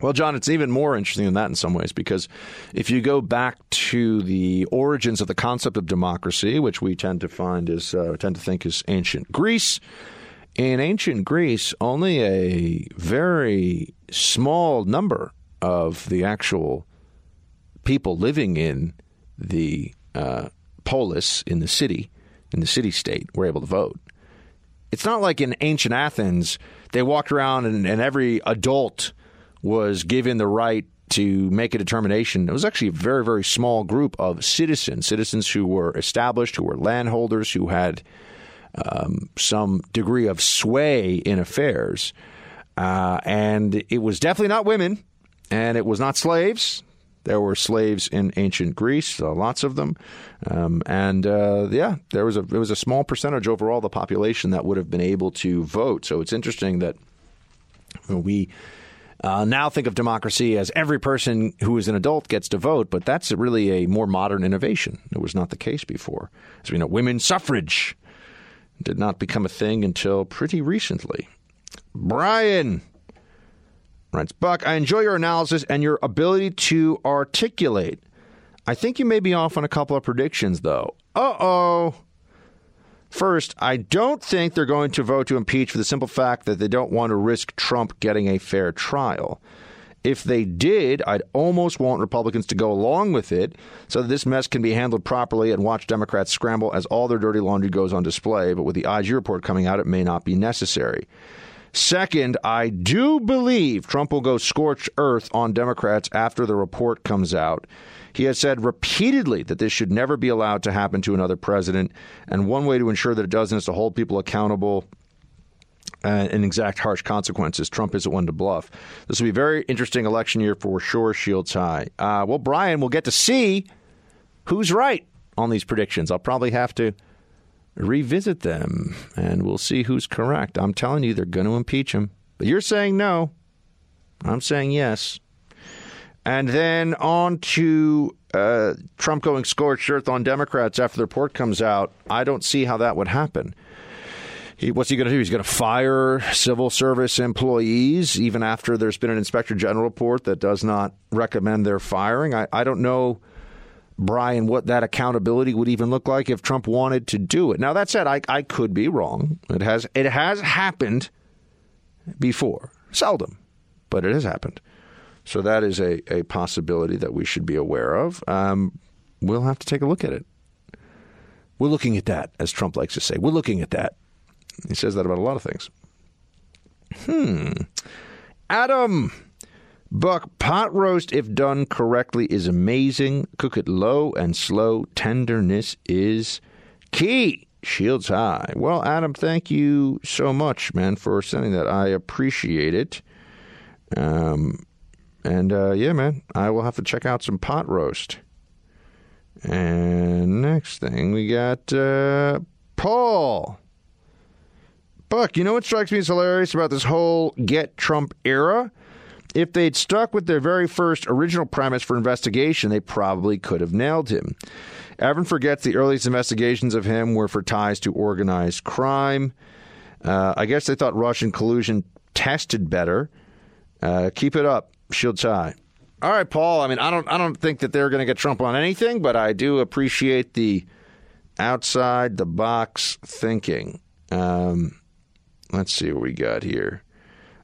Well, John, it's even more interesting than that in some ways because if you go back to the origins of the concept of democracy, which we tend to find is uh, tend to think is ancient Greece, in ancient Greece, only a very small number of the actual people living in the uh, polis in the city, in the city state, were able to vote. It's not like in ancient Athens, they walked around and, and every adult was given the right to make a determination. It was actually a very, very small group of citizens, citizens who were established, who were landholders, who had um, some degree of sway in affairs. Uh, and it was definitely not women, and it was not slaves. There were slaves in ancient Greece, uh, lots of them, um, and uh, yeah, there was a it was a small percentage overall the population that would have been able to vote. So it's interesting that we uh, now think of democracy as every person who is an adult gets to vote, but that's really a more modern innovation. It was not the case before. As we know, women's suffrage did not become a thing until pretty recently. Brian writes, Buck, I enjoy your analysis and your ability to articulate. I think you may be off on a couple of predictions, though. Uh oh. First, I don't think they're going to vote to impeach for the simple fact that they don't want to risk Trump getting a fair trial. If they did, I'd almost want Republicans to go along with it so that this mess can be handled properly and watch Democrats scramble as all their dirty laundry goes on display. But with the IG report coming out, it may not be necessary. Second, I do believe Trump will go scorched earth on Democrats after the report comes out. He has said repeatedly that this should never be allowed to happen to another president. And one way to ensure that it doesn't is to hold people accountable and exact harsh consequences. Trump isn't one to bluff. This will be a very interesting election year for sure, Shields High. Uh, well, Brian, we'll get to see who's right on these predictions. I'll probably have to revisit them and we'll see who's correct. I'm telling you, they're going to impeach him. But you're saying no. I'm saying yes. And then on to uh, Trump going scorched earth on Democrats after the report comes out. I don't see how that would happen. He, what's he going to do? He's going to fire civil service employees even after there's been an inspector general report that does not recommend their firing. I, I don't know, Brian, what that accountability would even look like if Trump wanted to do it. Now that said, I, I could be wrong. It has it has happened before, seldom, but it has happened. So that is a, a possibility that we should be aware of. Um, we'll have to take a look at it. We're looking at that, as Trump likes to say. We're looking at that. He says that about a lot of things. Hmm. Adam. Buck pot roast, if done correctly, is amazing. Cook it low and slow. Tenderness is key. Shields high. Well, Adam, thank you so much, man, for sending that. I appreciate it. Um, and uh, yeah, man, I will have to check out some pot roast. And next thing we got uh, Paul. Buck, you know what strikes me as hilarious about this whole get Trump era? If they'd stuck with their very first original premise for investigation, they probably could have nailed him. Everyone forgets the earliest investigations of him were for ties to organized crime. Uh, I guess they thought Russian collusion tested better. Uh, keep it up. Shields high. All right, Paul. I mean, I don't, I don't think that they're going to get Trump on anything, but I do appreciate the outside the box thinking. Um, let's see what we got here.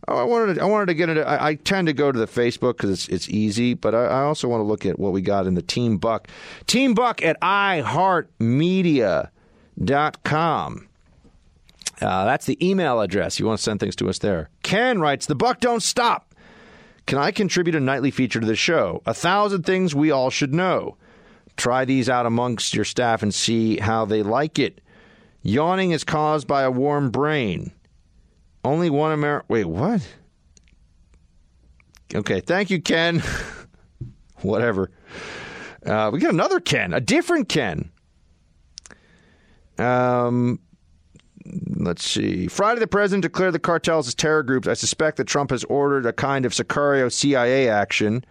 Oh, I wanted to, I wanted to get into. I, I tend to go to the Facebook because it's it's easy, but I, I, also want to look at what we got in the Team Buck. Team Buck at iHeartMedia.com. Uh, that's the email address. You want to send things to us there. Ken writes, "The Buck don't stop." Can I contribute a nightly feature to the show? A thousand things we all should know. Try these out amongst your staff and see how they like it. Yawning is caused by a warm brain. Only one American. Wait, what? Okay, thank you, Ken. Whatever. Uh, we got another Ken, a different Ken. Um, let's see. Friday, the president declared the cartels as terror groups. I suspect that Trump has ordered a kind of Sicario CIA action.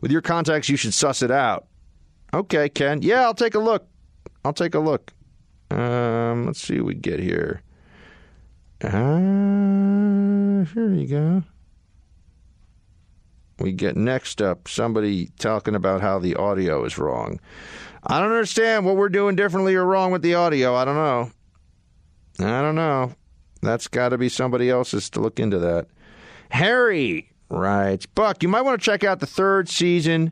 With your contacts, you should suss it out. Okay, Ken. Yeah, I'll take a look. I'll take a look. Um, let's see what we get here. Uh, here you go. We get next up somebody talking about how the audio is wrong. I don't understand what we're doing differently or wrong with the audio. I don't know. I don't know. That's got to be somebody else's to look into that. Harry writes Buck, you might want to check out the third season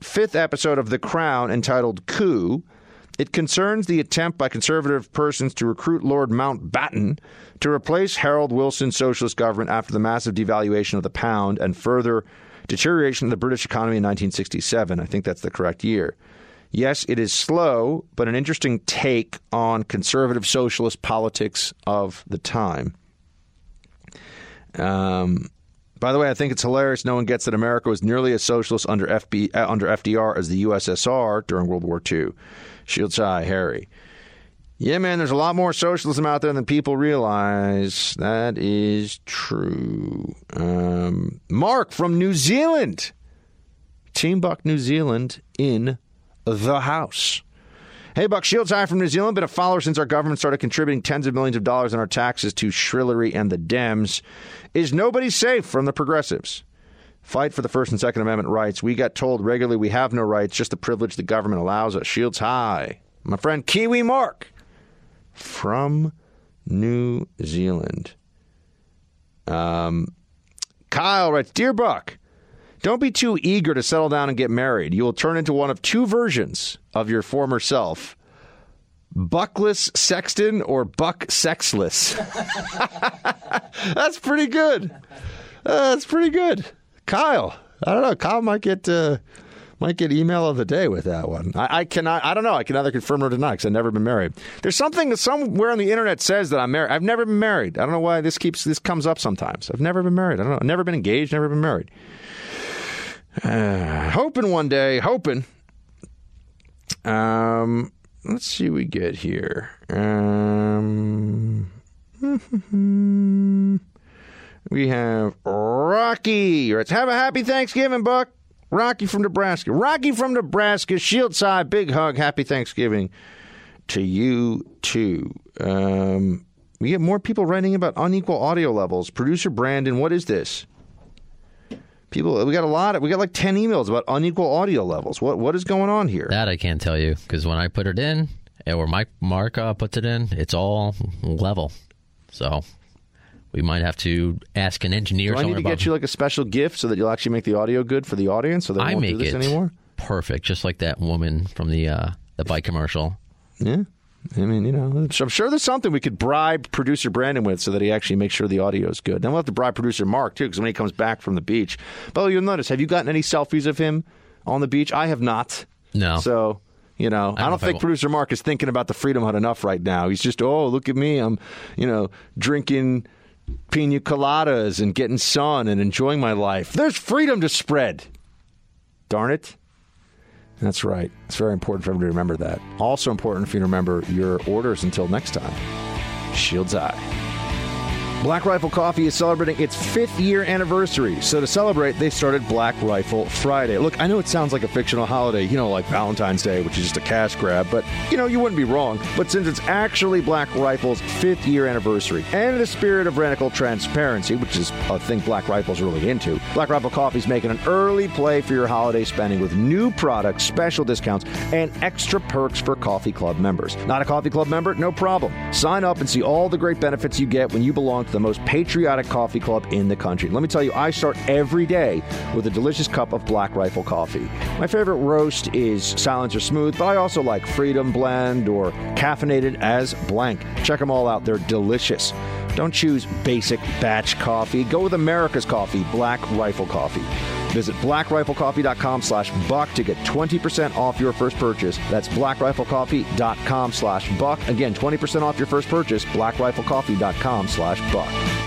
fifth episode of The Crown entitled Coup. It concerns the attempt by conservative persons to recruit Lord Mountbatten to replace Harold Wilson's socialist government after the massive devaluation of the pound and further deterioration of the British economy in 1967. I think that's the correct year. Yes, it is slow, but an interesting take on conservative socialist politics of the time. Um, by the way, I think it's hilarious. No one gets that America was nearly as socialist under FB uh, under FDR as the USSR during World War II. Shields high, Harry. Yeah, man, there's a lot more socialism out there than people realize. That is true. Um, Mark from New Zealand. Team Buck New Zealand in the house. Hey, Buck Shields, hi from New Zealand. Been a follower since our government started contributing tens of millions of dollars in our taxes to Shrillery and the Dems. Is nobody safe from the progressives? Fight for the First and Second Amendment rights. We get told regularly we have no rights, just the privilege the government allows us. Shields high. My friend Kiwi Mark from New Zealand. Um, Kyle writes Dear Buck, don't be too eager to settle down and get married. You will turn into one of two versions of your former self Buckless Sexton or Buck Sexless. That's pretty good. Uh, that's pretty good. Kyle, I don't know. Kyle might get uh, might get email of the day with that one. I, I cannot. I don't know. I can either confirm or deny because I've never been married. There's something somewhere on the internet says that I'm married. I've never been married. I don't know why this keeps this comes up sometimes. I've never been married. I don't know. I've never been engaged. Never been married. Uh, hoping one day. Hoping. Um, let's see what we get here. Um, we have Rocky. Let's have a happy Thanksgiving, Buck. Rocky from Nebraska. Rocky from Nebraska. Shield side. Big hug. Happy Thanksgiving to you too. Um, we get more people writing about unequal audio levels. Producer Brandon, what is this? People, we got a lot. Of, we got like ten emails about unequal audio levels. What what is going on here? That I can't tell you because when I put it in, or Mike Mark uh, puts it in, it's all level. So we might have to ask an engineer. Do I need to get you like a special gift so that you'll actually make the audio good for the audience, so they I won't make do this it anymore? perfect, just like that woman from the uh, the bike commercial. Yeah. I mean, you know, I'm sure there's something we could bribe producer Brandon with so that he actually makes sure the audio is good. Then we'll have to bribe producer Mark, too, because when he comes back from the beach. But you'll notice, have you gotten any selfies of him on the beach? I have not. No. So, you know, I don't, I think will. producer Mark is thinking about the Freedom Hut enough right now. He's just, oh, look at me. I'm, you know, drinking pina coladas and getting sun and enjoying my life. There's freedom to spread. Darn it. That's right. It's very important for everybody to remember that. Also important for you to remember your orders until next time. Shields Eye. Black Rifle Coffee is celebrating its fifth year anniversary. So to celebrate, they started Black Rifle Friday. Look, I know it sounds like a fictional holiday, you know, like Valentine's Day, which is just a cash grab, but you know, you wouldn't be wrong. But since it's actually Black Rifle's fifth year anniversary, and in the spirit of radical transparency, which is a thing Black Rifle's really into, Black Rifle Coffee's making an early play for your holiday spending with new products, special discounts, and extra perks for Coffee Club members. Not a Coffee Club member? No problem. Sign up and see all the great benefits you get when you belong the most patriotic coffee club in the country. Let me tell you, I start every day with a delicious cup of Black Rifle coffee. My favorite roast is Silencer Smooth, but I also like Freedom Blend or Caffeinated as Blank. Check them all out, they're delicious. Don't choose basic batch coffee. Go with America's coffee, Black Rifle Coffee. Visit blackriflecoffee.com slash buck to get 20% off your first purchase. That's blackriflecoffee.com slash buck. Again, 20% off your first purchase, blackriflecoffee.com slash buck.